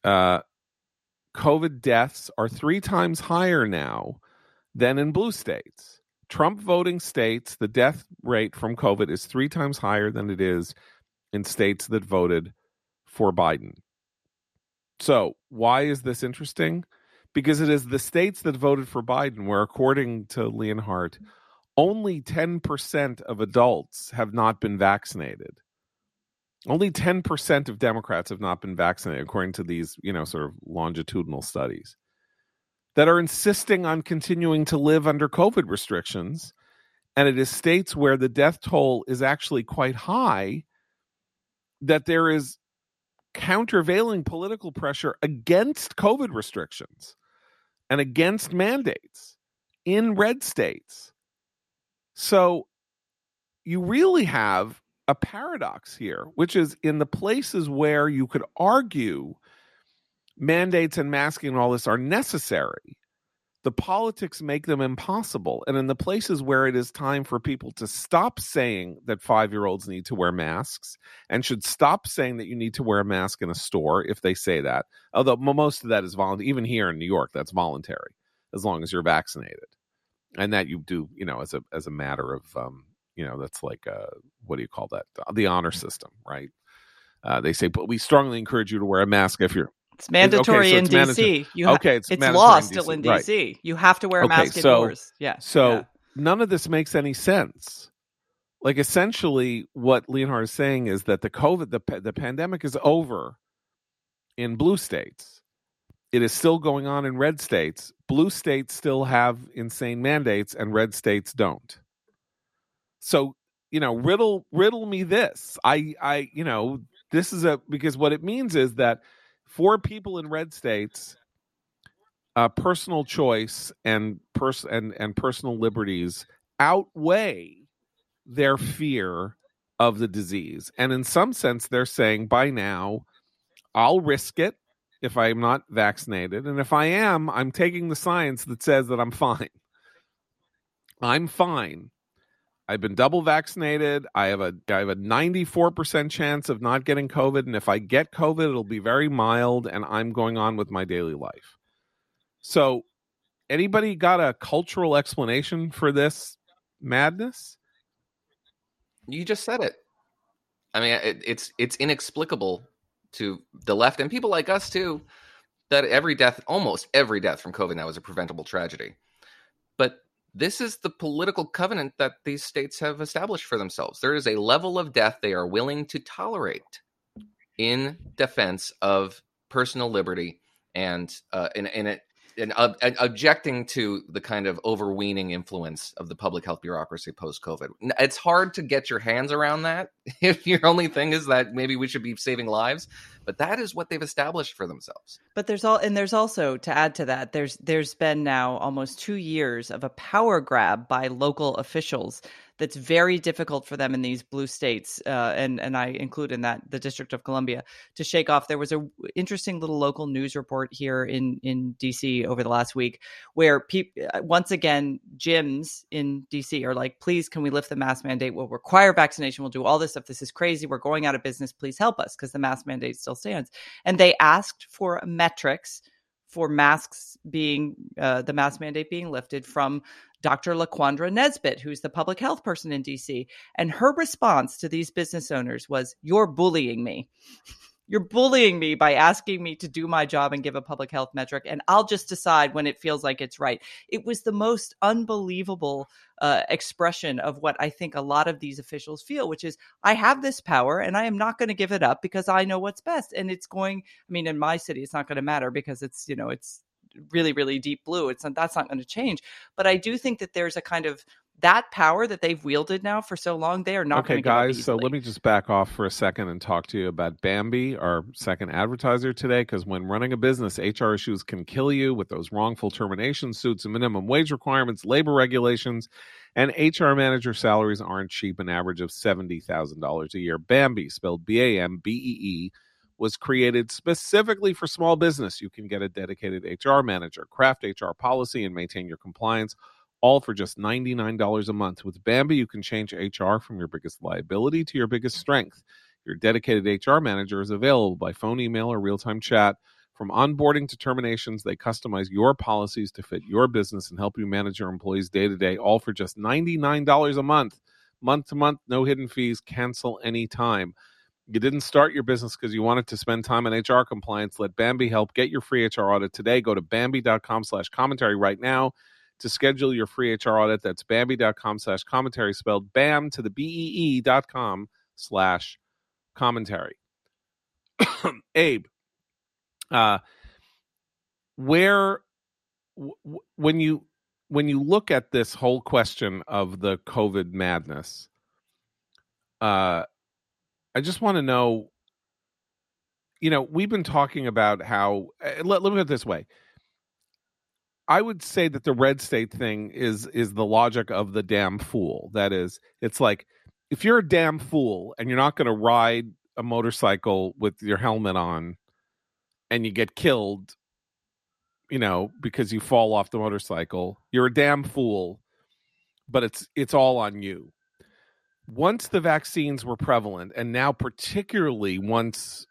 uh, COVID deaths are three times higher now than in blue states. Trump voting states, the death rate from COVID is three times higher than it is in states that voted for Biden. So, why is this interesting? Because it is the states that voted for Biden where, according to Leonhardt, only 10% of adults have not been vaccinated. Only 10% of Democrats have not been vaccinated, according to these, you know, sort of longitudinal studies that are insisting on continuing to live under COVID restrictions and it is states where the death toll is actually quite high that there is countervailing political pressure against COVID restrictions and against mandates in red states. So you really have a paradox here, which is in the places where you could argue mandates and masking and all this are necessary, the politics make them impossible. And in the places where it is time for people to stop saying that five year olds need to wear masks and should stop saying that you need to wear a mask in a store if they say that, although most of that is voluntary, even here in New York, that's voluntary as long as you're vaccinated. And that you do, you know, as a as a matter of um, you know, that's like uh what do you call that? The honor system, right? Uh, they say, but we strongly encourage you to wear a mask if you're it's mandatory okay, so in it's DC. You ha- okay, it's, it's law in still in Right. DC. You have to wear a Okay, mask so- indoors. Yeah. So yeah. none of this makes any sense. Like essentially, what Leonhardt is saying is that the COVID, the the pandemic is over in blue states. It is still going on in red states. Blue states still have insane mandates, and red states don't. So you know, riddle riddle me this. I I you know this is a because what it means is that for people in red states, uh, personal choice and pers- and and personal liberties outweigh their fear of the disease. And in some sense, they're saying by now, I'll risk it if I'm not vaccinated, and if I am, I'm taking the science that says that I'm fine. I'm fine. I've been double vaccinated. I have a I have a 94% chance of not getting COVID and if I get COVID it'll be very mild and I'm going on with my daily life. So anybody got a cultural explanation for this madness? You just said it. I mean, it, it's it's inexplicable to the left and people like us too that every death, almost every death from COVID now is a preventable tragedy. But this is the political covenant that these states have established for themselves. There is a level of death they are willing to tolerate in defense of personal liberty and uh, in in it and, uh, and objecting to the kind of overweening influence of the public health bureaucracy post COVID. It's hard to get your hands around that if your only thing is that maybe we should be saving lives, but that is what they've established for themselves. But there's all and there's also to add to that, there's there's been now almost two years of a power grab by local officials that's very difficult for them in these blue states, uh, and and I include in that the District of Columbia to shake off. There was a interesting little local news report here in in DC over the last week where people once again gyms in DC are like, please can we lift the mask mandate? We'll require vaccination. We'll do all this stuff. This is crazy. We're going out of business. Please help us because the mask mandate still stands. And they asked for metrics for masks being uh, the mask mandate being lifted from Dr. LaQuandra Nesbitt, who's the public health person in DC. And her response to these business owners was, You're bullying me. You're bullying me by asking me to do my job and give a public health metric, and I'll just decide when it feels like it's right. It was the most unbelievable uh, expression of what I think a lot of these officials feel, which is I have this power and I am not going to give it up because I know what's best. And it's going, I mean, in my city, it's not going to matter because it's, you know, it's really, really deep blue. It's not, that's not going to change. But I do think that there's a kind of that power that they've wielded now for so long, they are not okay, going to give up guys. So let me just back off for a second and talk to you about Bambee, our second advertiser today. Because when running a business, HR issues can kill you with those wrongful termination suits and minimum wage requirements, labor regulations, and HR manager salaries aren't cheap. An average of seventy thousand dollars a year. Bambee, spelled B A M B E E. Was created specifically for small business. You can get a dedicated HR manager, craft HR policy, and maintain your compliance all for just $99 a month. With Bambee, you can change HR from your biggest liability to your biggest strength. Your dedicated HR manager is available by phone, email, or real time chat. From onboarding to terminations, they customize your policies to fit your business and help you manage your employees day to day, all for just $99 a month. Month to month, no hidden fees, cancel anytime. You didn't start your business because you wanted to spend time on HR compliance. Let Bambee help get your free HR audit today. Go to Bambee.com slash commentary right now to schedule your free HR audit. That's Bambee.com slash commentary, spelled BAM to the B-E-E dot com slash commentary. Abe, uh, where, when you, when you look at this whole question of the COVID madness, uh, I just want to know. You know, we've been talking about how. Uh, let, let me put it this way. I would say that the red state thing is is the logic of the damn fool. That is, it's like if you're a damn fool and you're not going to ride a motorcycle with your helmet on and you get killed, you know, because you fall off the motorcycle, you're a damn fool, but it's it's all on you. Once the vaccines were prevalent and now particularly once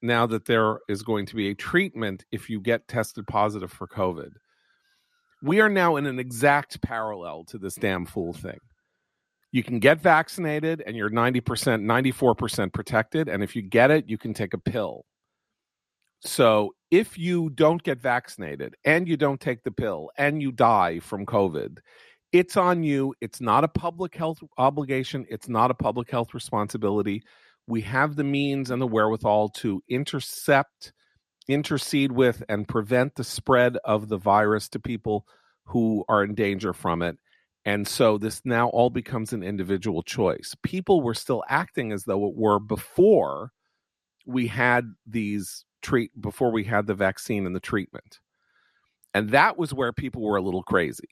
now that there is going to be a treatment if you get tested positive for COVID we are now in an exact parallel to this damn fool thing. You can get vaccinated and you're 90%, 94% protected. And if you get it, you can take a pill. So if you don't get vaccinated and you don't take the pill and you die from COVID, it's on you. It's not a public health obligation, it's not a public health responsibility. We have the means and the wherewithal to intercept intercede with and prevent the spread of the virus to people who are in danger from it. And so this now all becomes an individual choice. People were still acting as though it were before we had these treat before we had the vaccine and the treatment. And that was where people were a little crazy,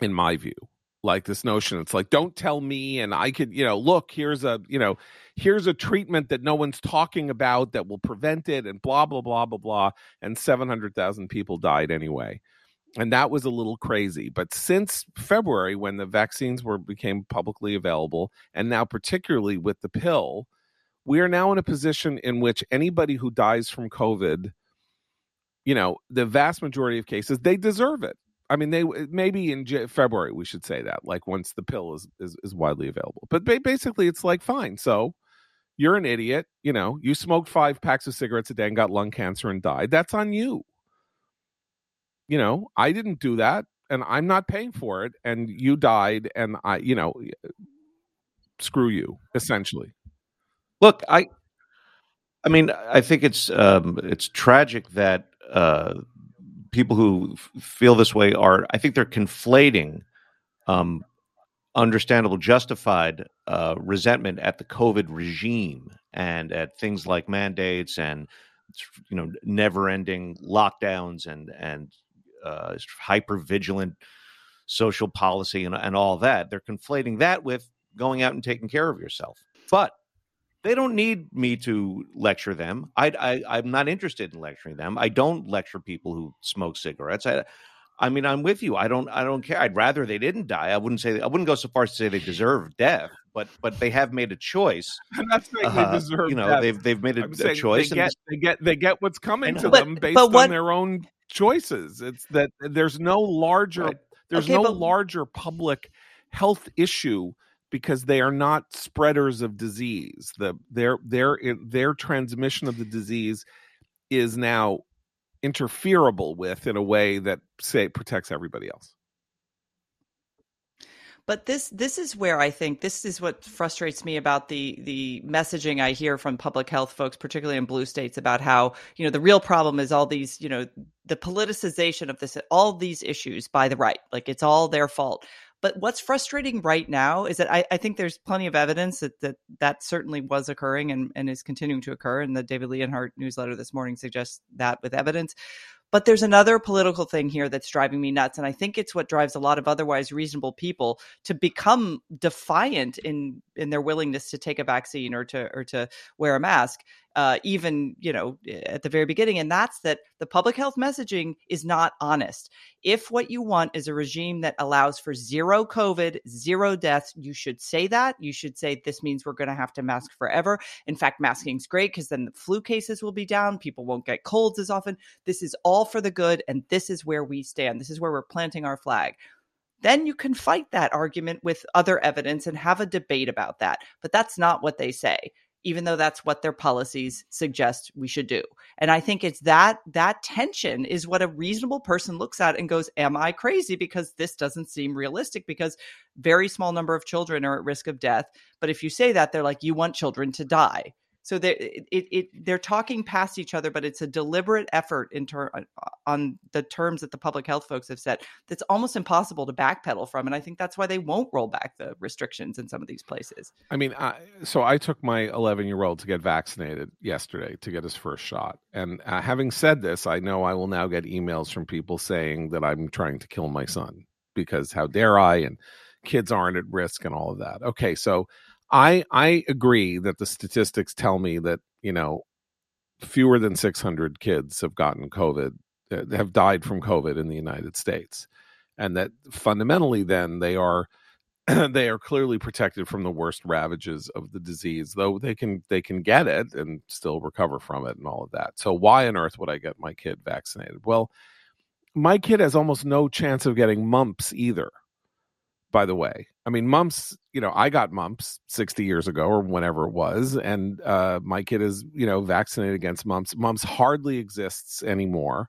in my view like this notion. It's like don't tell me and i could you know look here's a you know here's a treatment that no one's talking about that will prevent it and blah blah blah blah blah and 700,000 people died anyway. And that was a little crazy. But since february when the vaccines were became publicly available and now particularly with the pill we are now in a position in which anybody who dies from covid you know the vast majority of cases they deserve it I mean, they maybe in J- February we should say that, like once the pill is is, is widely available. But ba- basically, it's like fine. So you're an idiot. You know, you smoked five packs of cigarettes a day and got lung cancer and died. That's on you. You know, I didn't do that, and I'm not paying for it. And you died, and I, you know, screw you, essentially. Look, I, I mean, I think it's um, it's tragic that uh, people who f- feel this way are, I think they're conflating um, understandable, justified uh, resentment at the COVID regime and at things like mandates and you know never-ending lockdowns and and uh, hyper vigilant social policy and, and all that. They're conflating that with going out and taking care of yourself. But they don't need me to lecture them. I, I am not interested in lecturing them. I don't lecture people who smoke cigarettes. I, I mean, I'm with you. I don't I don't care. I'd rather they didn't die. I wouldn't say I wouldn't go so far as to say they deserve death, but but they have made a choice. I'm not saying uh, they deserve. You know, death. they've they've made a, a choice. They get, they get they get what's coming to but, them based but what, on their own choices. It's that there's no larger right. there's okay, no but, larger public health issue because they are not spreaders of disease. The their their their transmission of the disease is now interferable with in a way that say protects everybody else. But this this is where I think this is what frustrates me about the the messaging I hear from public health folks, particularly in blue states, about how you know the real problem is all these you know the politicization of this all these issues by the right, like it's all their fault. But what's frustrating right now is that I, I, think there's plenty of evidence that, that that certainly was occurring and, and is continuing to occur. And the David Leonhardt newsletter this morning suggests that with evidence. But there's another political thing here that's driving me nuts. And I think it's what drives a lot of otherwise reasonable people to become defiant in in their willingness to take a vaccine or to or to wear a mask uh, even you know at the very beginning and that's that the public health messaging is not honest. If what you want is a regime that allows for zero covid zero deaths you should say that. You should say this means we're going to have to mask forever. In fact masking is great because then the flu cases will be down. People won't get colds as often. This is all for the good and this is where we stand. This is where we're planting our flag. Then you can fight that argument with other evidence and have a debate about that. But that's not what they say even though that's what their policies suggest we should do. And I think it's that that tension is what a reasonable person looks at and goes, "Am I crazy because this doesn't seem realistic because very small number of children are at risk of death." But if you say that, they're like, "You want children to die." So they it, it, they're talking past each other, but it's a deliberate effort in ter- on the terms that the public health folks have set. That's almost impossible to backpedal from, and I think that's why they won't roll back the restrictions in some of these places. I mean, I, so I took my 11 year old to get vaccinated yesterday to get his first shot, and uh, having said this, I know I will now get emails from people saying that I'm trying to kill my son because how dare I and kids aren't at risk and all of that. Okay, so I I agree that the statistics tell me that you know fewer than 600 kids have gotten COVID uh, have died from COVID in the United States, and that fundamentally then they are they are clearly protected from the worst ravages of the disease though they can they can get it and still recover from it and all of that so why on earth would i get my kid vaccinated well my kid has almost no chance of getting mumps either by the way. I mean, mumps, you know, I got mumps 60 years ago or whenever it was, and uh, my kid is, you know, vaccinated against mumps. Mumps hardly exists anymore.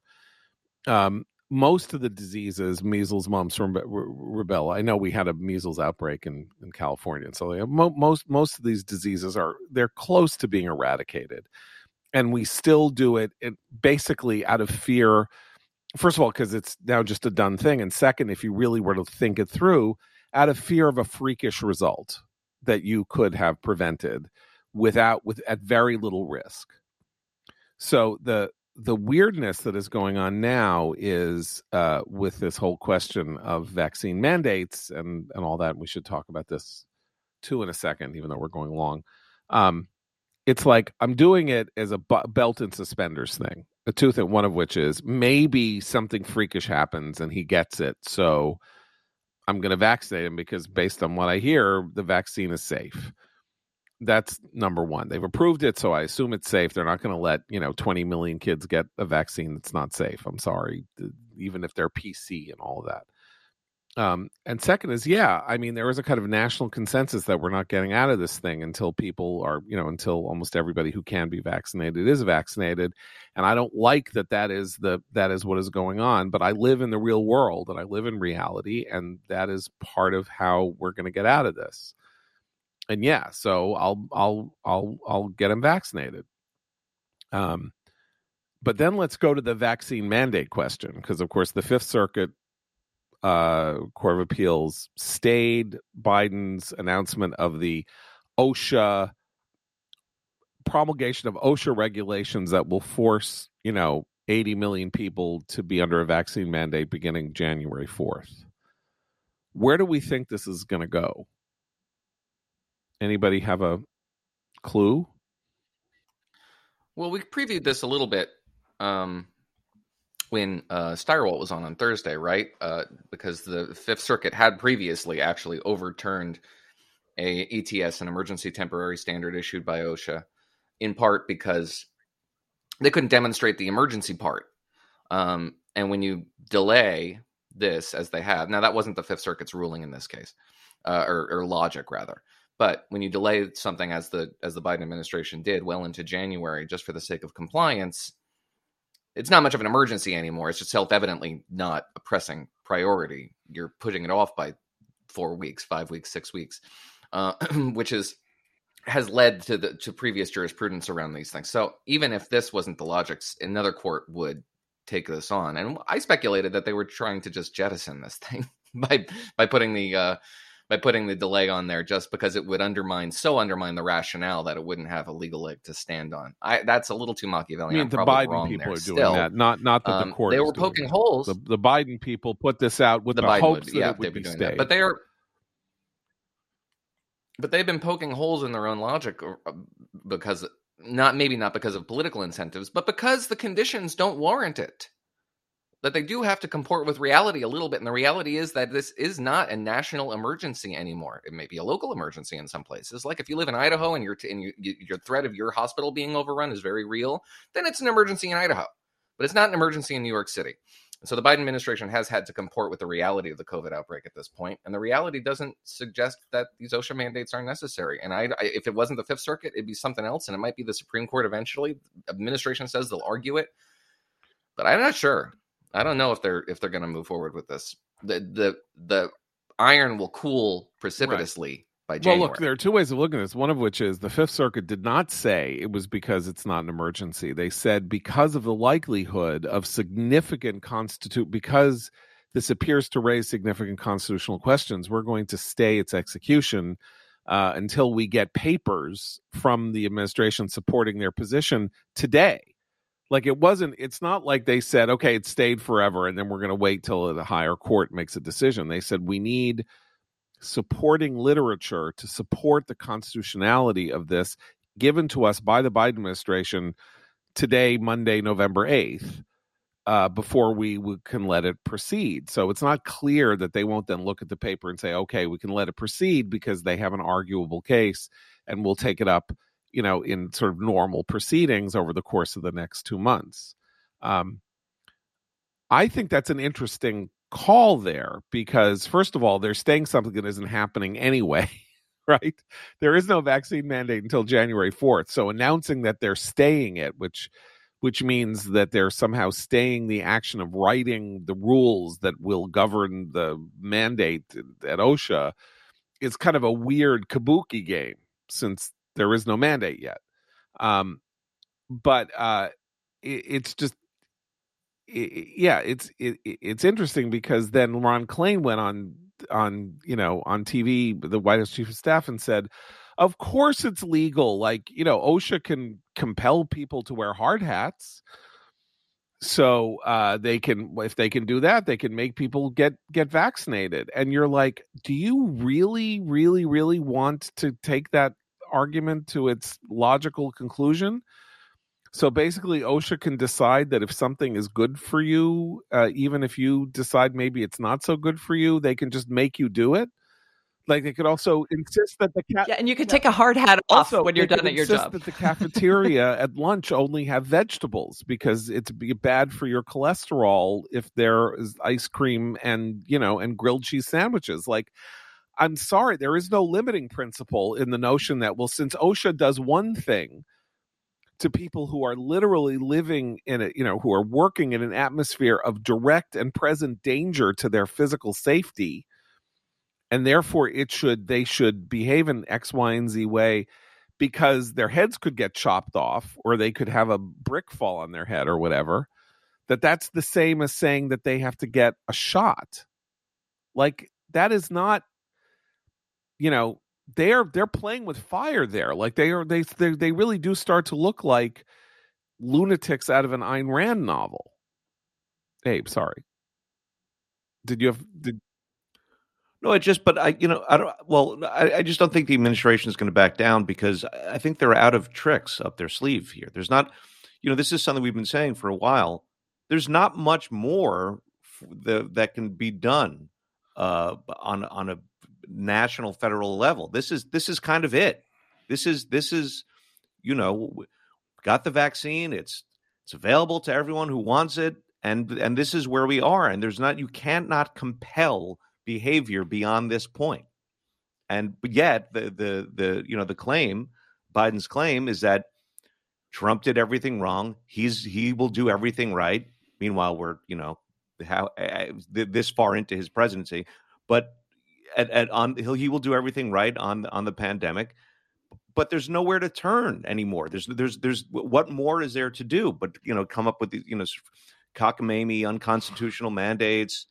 Um, most of the diseases, measles, mumps, rubella. I know we had a measles outbreak in, in California, and so most most of these diseases are they're close to being eradicated, and we still do it, it basically out of fear. First of all, because it's now just a done thing, and second, if you really were to think it through, out of fear of a freakish result that you could have prevented without with at very little risk. So the the weirdness that is going on now is uh, with this whole question of vaccine mandates and and all that. We should talk about this too in a second, even though we're going long. Um, it's like I'm doing it as a belt and suspenders thing. The two things, one of which is maybe something freakish happens and he gets it, so I'm going to vaccinate him because based on what I hear, the vaccine is safe. That's number one. They've approved it, so I assume it's safe. They're not going to let you know 20 million kids get a vaccine that's not safe. I'm sorry, even if they're PC and all of that. Um, and second is, yeah, I mean, there is a kind of national consensus that we're not getting out of this thing until people are, you know, until almost everybody who can be vaccinated is vaccinated. And I don't like that that is the that is what is going on. But I live in the real world and I live in reality, and that is part of how we're going to get out of this. And yeah, so I'll I'll I'll I'll get them vaccinated. Um, but then let's go to the vaccine mandate question because, of course, the Fifth Circuit uh, Court of Appeals stayed Biden's announcement of the OSHA promulgation of OSHA regulations that will force, you know, 80 million people to be under a vaccine mandate beginning January 4th. Where do we think this is going to go? Anybody have a clue? Well, we previewed this a little bit um, when uh, was on on Thursday, right? Uh, because the Fifth Circuit had previously actually overturned a ETS, an emergency temporary standard issued by OSHA, in part because they couldn't demonstrate the emergency part. Um, and when you delay this, as they have, now that wasn't the Fifth Circuit's ruling in this case, uh, or, or logic rather. But when you delay something as the as the Biden administration did well into January, just for the sake of compliance, it's not much of an emergency anymore. It's just self evidently not a pressing priority. You're putting it off by four weeks, five weeks, six weeks, uh, which is has led to the to previous jurisprudence around these things. So even if this wasn't the logic, another court would take this on. And I speculated that they were trying to just jettison this thing by by putting the uh, by putting the delay on there just because it would undermine so undermine the rationale that it wouldn't have a legal leg to stand on. I that's a little too Machiavellian. I mean, the Biden people are doing Still, that, not not that um, the court. They were poking that. holes. The, the, Biden people put this out with the, the hopes would, that yeah, it would be doing. That. But they are. But they've been poking holes in their own logic uh, because not maybe not because of political incentives, but because the conditions don't warrant it that they do have to comport with reality a little bit. And the reality is that this is not a national emergency anymore. It may be a local emergency in some places. Like if you live in Idaho and, t- and you, you, your threat of your hospital being overrun is very real, then it's an emergency in Idaho. But it's not an emergency in New York City. So the Biden administration has had to comport with the reality of the COVID outbreak at this point, and the reality doesn't suggest that these OSHA mandates are necessary. And I, I, if it wasn't the Fifth Circuit, it'd be something else, and it might be the Supreme Court eventually. Administration says they'll argue it, but I'm not sure. I don't know if they're if they're going to move forward with this. The the the iron will cool precipitously right. by January. Well, look, there are two ways of looking at this. One of which is the Fifth Circuit did not say it was because it's not an emergency. They said because of the likelihood of significant constitute because this appears to raise significant constitutional questions, we're going to stay its execution uh, until we get papers from the administration supporting their position today. Like it wasn't, it's not like they said, okay, it stayed forever and then we're going to wait till the higher court makes a decision. They said we need supporting literature to support the constitutionality of this given to us by the Biden administration today, Monday, November 8th. Uh, before we, we can let it proceed. So it's not clear that they won't then look at the paper and say, okay, we can let it proceed because they have an arguable case and we'll take it up, you know, in sort of normal proceedings over the course of the next two months. Um, I think that's an interesting call there because, first of all, they're saying something that isn't happening anyway. Right? There is no vaccine mandate until January 4th. So announcing that they're staying it, which which means that they're somehow staying the action of writing the rules that will govern the mandate at OSHA is kind of a weird kabuki game since there is no mandate yet. Um, but uh, it, it's just, it, yeah, it's it, it's interesting because then Ron Klain went on on you know on TV, the White House chief of staff, and said, of course it's legal. Like, you know, OSHA can compel people to wear hard hats. So uh, they can, if they can do that, they can make people get get vaccinated. And you're like, do you really, really, really want to take that argument to its logical conclusion? So basically, OSHA can decide that if something is good for you, uh, even if you decide maybe it's not so good for you, they can just make you do it. Like they could also insist that the cat. Yeah, and you could yeah. take a hard hat off also, when you're done at your job. That the cafeteria at lunch only have vegetables because it's bad for your cholesterol if there is ice cream and you know and grilled cheese sandwiches. Like, I'm sorry, there is no limiting principle in the notion that well, since OSHA does one thing to people who are literally living in a, you know, who are working in an atmosphere of direct and present danger to their physical safety and therefore it should they should behave in x y and z way because their heads could get chopped off or they could have a brick fall on their head or whatever that that's the same as saying that they have to get a shot. Like that is not you know they're they're playing with fire there like they are they they, they really do start to look like lunatics out of an Ayn Rand novel Abe sorry did you have did no, I just, but I, you know, I don't. Well, I, I just don't think the administration is going to back down because I think they're out of tricks up their sleeve here. There's not, you know, this is something we've been saying for a while. There's not much more the, that can be done uh, on on a national federal level. This is this is kind of it. This is this is, you know, got the vaccine. It's it's available to everyone who wants it, and and this is where we are. And there's not you can't not compel behavior beyond this point. And yet the the the you know the claim Biden's claim is that Trump did everything wrong. He's he will do everything right. Meanwhile, we're you know how this far into his presidency, but at, at on he'll, he will do everything right on on the pandemic. But there's nowhere to turn anymore. There's there's there's what more is there to do? But you know, come up with you know cockamamie unconstitutional mandates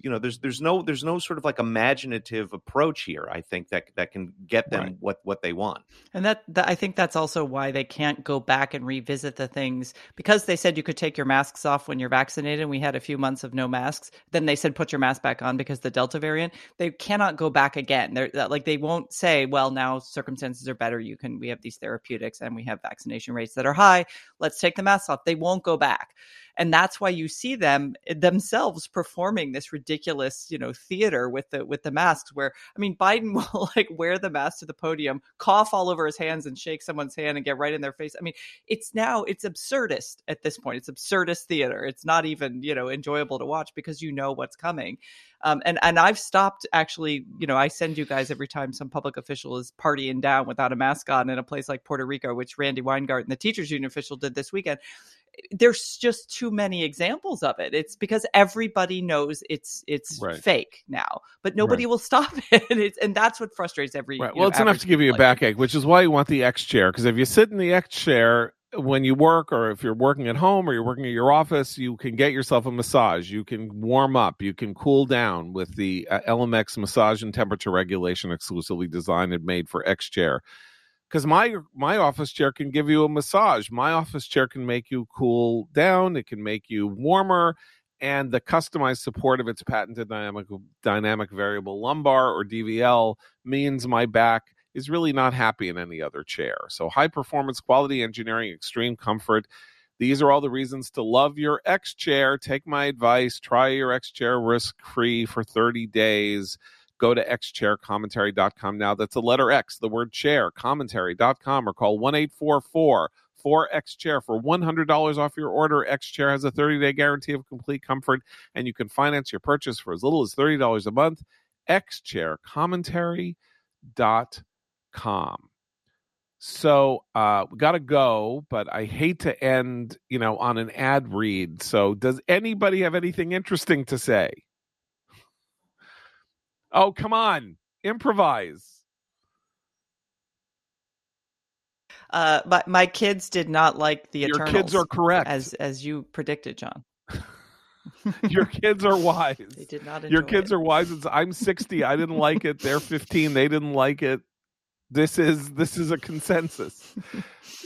you know there's there's no there's no sort of like imaginative approach here i think that that can get them right. what what they want. And that, that i think that's also why they can't go back and revisit the things because they said you could take your masks off when you're vaccinated and we had a few months of no masks then they said put your mask back on because the delta variant they cannot go back again. They're like they won't say well now circumstances are better you can we have these therapeutics and we have vaccination rates that are high let's take the masks off. They won't go back and that's why you see them eh, themselves performing this ridiculous you know theater with the with the masks where i mean biden will like wear the mask to the podium cough all over his hands and shake someone's hand and get right in their face. I mean it's now it's absurdist at this point. It's absurdist theater. It's not even you know enjoyable to watch because you know what's coming. Um, and and I've stopped actually. You know, I send you guys every time some public official is partying down without a mask on in a place like Puerto Rico, which Randi Weingarten, the teachers union official, did this weekend there's just too many examples of it. It's because everybody knows it's it's Right. fake now, but nobody will stop it. It's, and that's what frustrates every. Right. Well, know, it's enough to give you a backache, which is why you want the X chair. Because if you sit in the X chair when you work, or if you're working at home, or you're working at your office, you can get yourself a massage. You can warm up. You can cool down with the uh, LMX massage and temperature regulation, exclusively designed and made for X chair. Because my my office chair can give you a massage. My office chair can make you cool down. It can make you warmer and the customized support of its patented dynamic dynamic variable lumbar or DVL means my back is really not happy in any other chair. So high performance, quality engineering, extreme comfort. These are all the reasons to love your X chair. Take my advice. Try your X chair risk free for 30 days. Go to xchaircommentary.com now. That's the letter X, the word chair, commentary.com, or call 1 844 4X Chair for $100 off your order. X Chair has a 30 day guarantee of complete comfort, and you can finance your purchase for as little as $30 a month. xchaircommentary.com. So uh, we got to go, but I hate to end, you know, on an ad read. So does anybody have anything interesting to say? Oh, come on, improvise. Uh, my my kids did not like the Eternal. Your Eternals. kids are correct. as as you predicted, John. Your kids are wise. They did not. Your enjoy kids it. are wise. It's, I'm 60. I didn't like it. They're 15. They didn't like it. This is this is a consensus.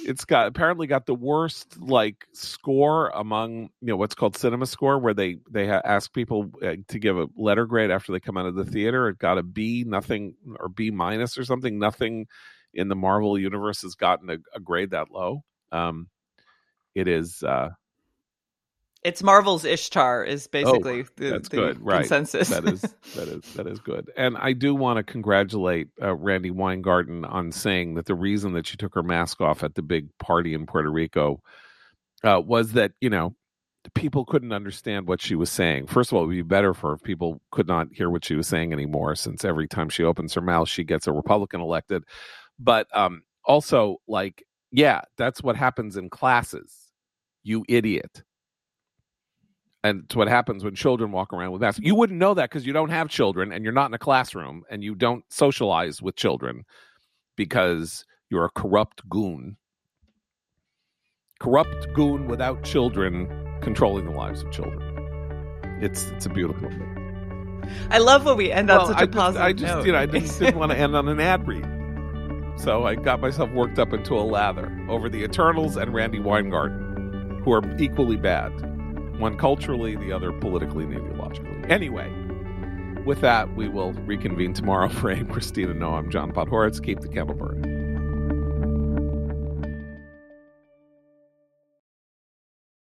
It's got apparently got the worst like score among you know what's called cinema score, where they they ha- ask people uh, to give a letter grade after they come out of the theater. It got a B, nothing or B minus or something. Nothing in the Marvel universe has gotten a, a grade that low. Um, it is uh, It's Marvel's Ishtar is basically the, Oh, that's the good, right. consensus. that is that is that is good. And I do want to congratulate uh, Randi Weingarten on saying that the reason that she took her mask off at the big party in Puerto Rico uh, was that you know people couldn't understand what she was saying. First of all, it would be better for her if people could not hear what she was saying anymore, since every time she opens her mouth, she gets a Republican elected. But um, also, like, yeah, that's what happens in classes. You idiot and it's what happens when children walk around with masks. You wouldn't know that because you don't have children and you're not in a classroom and you don't socialize with children because you're a corrupt goon. Corrupt goon without children controlling the lives of children. It's it's a beautiful thing. I love when we end on Well, such I a just, positive I just note. you know I didn't, didn't want to end on an ad read, so I got myself worked up into a lather over the Eternals and Randi Weingarten, who are equally bad, one culturally, the other politically and ideologically. Anyway, with that, we will reconvene tomorrow. For Abe Christine, no, I'm John Podhoretz. Keep the candle burning.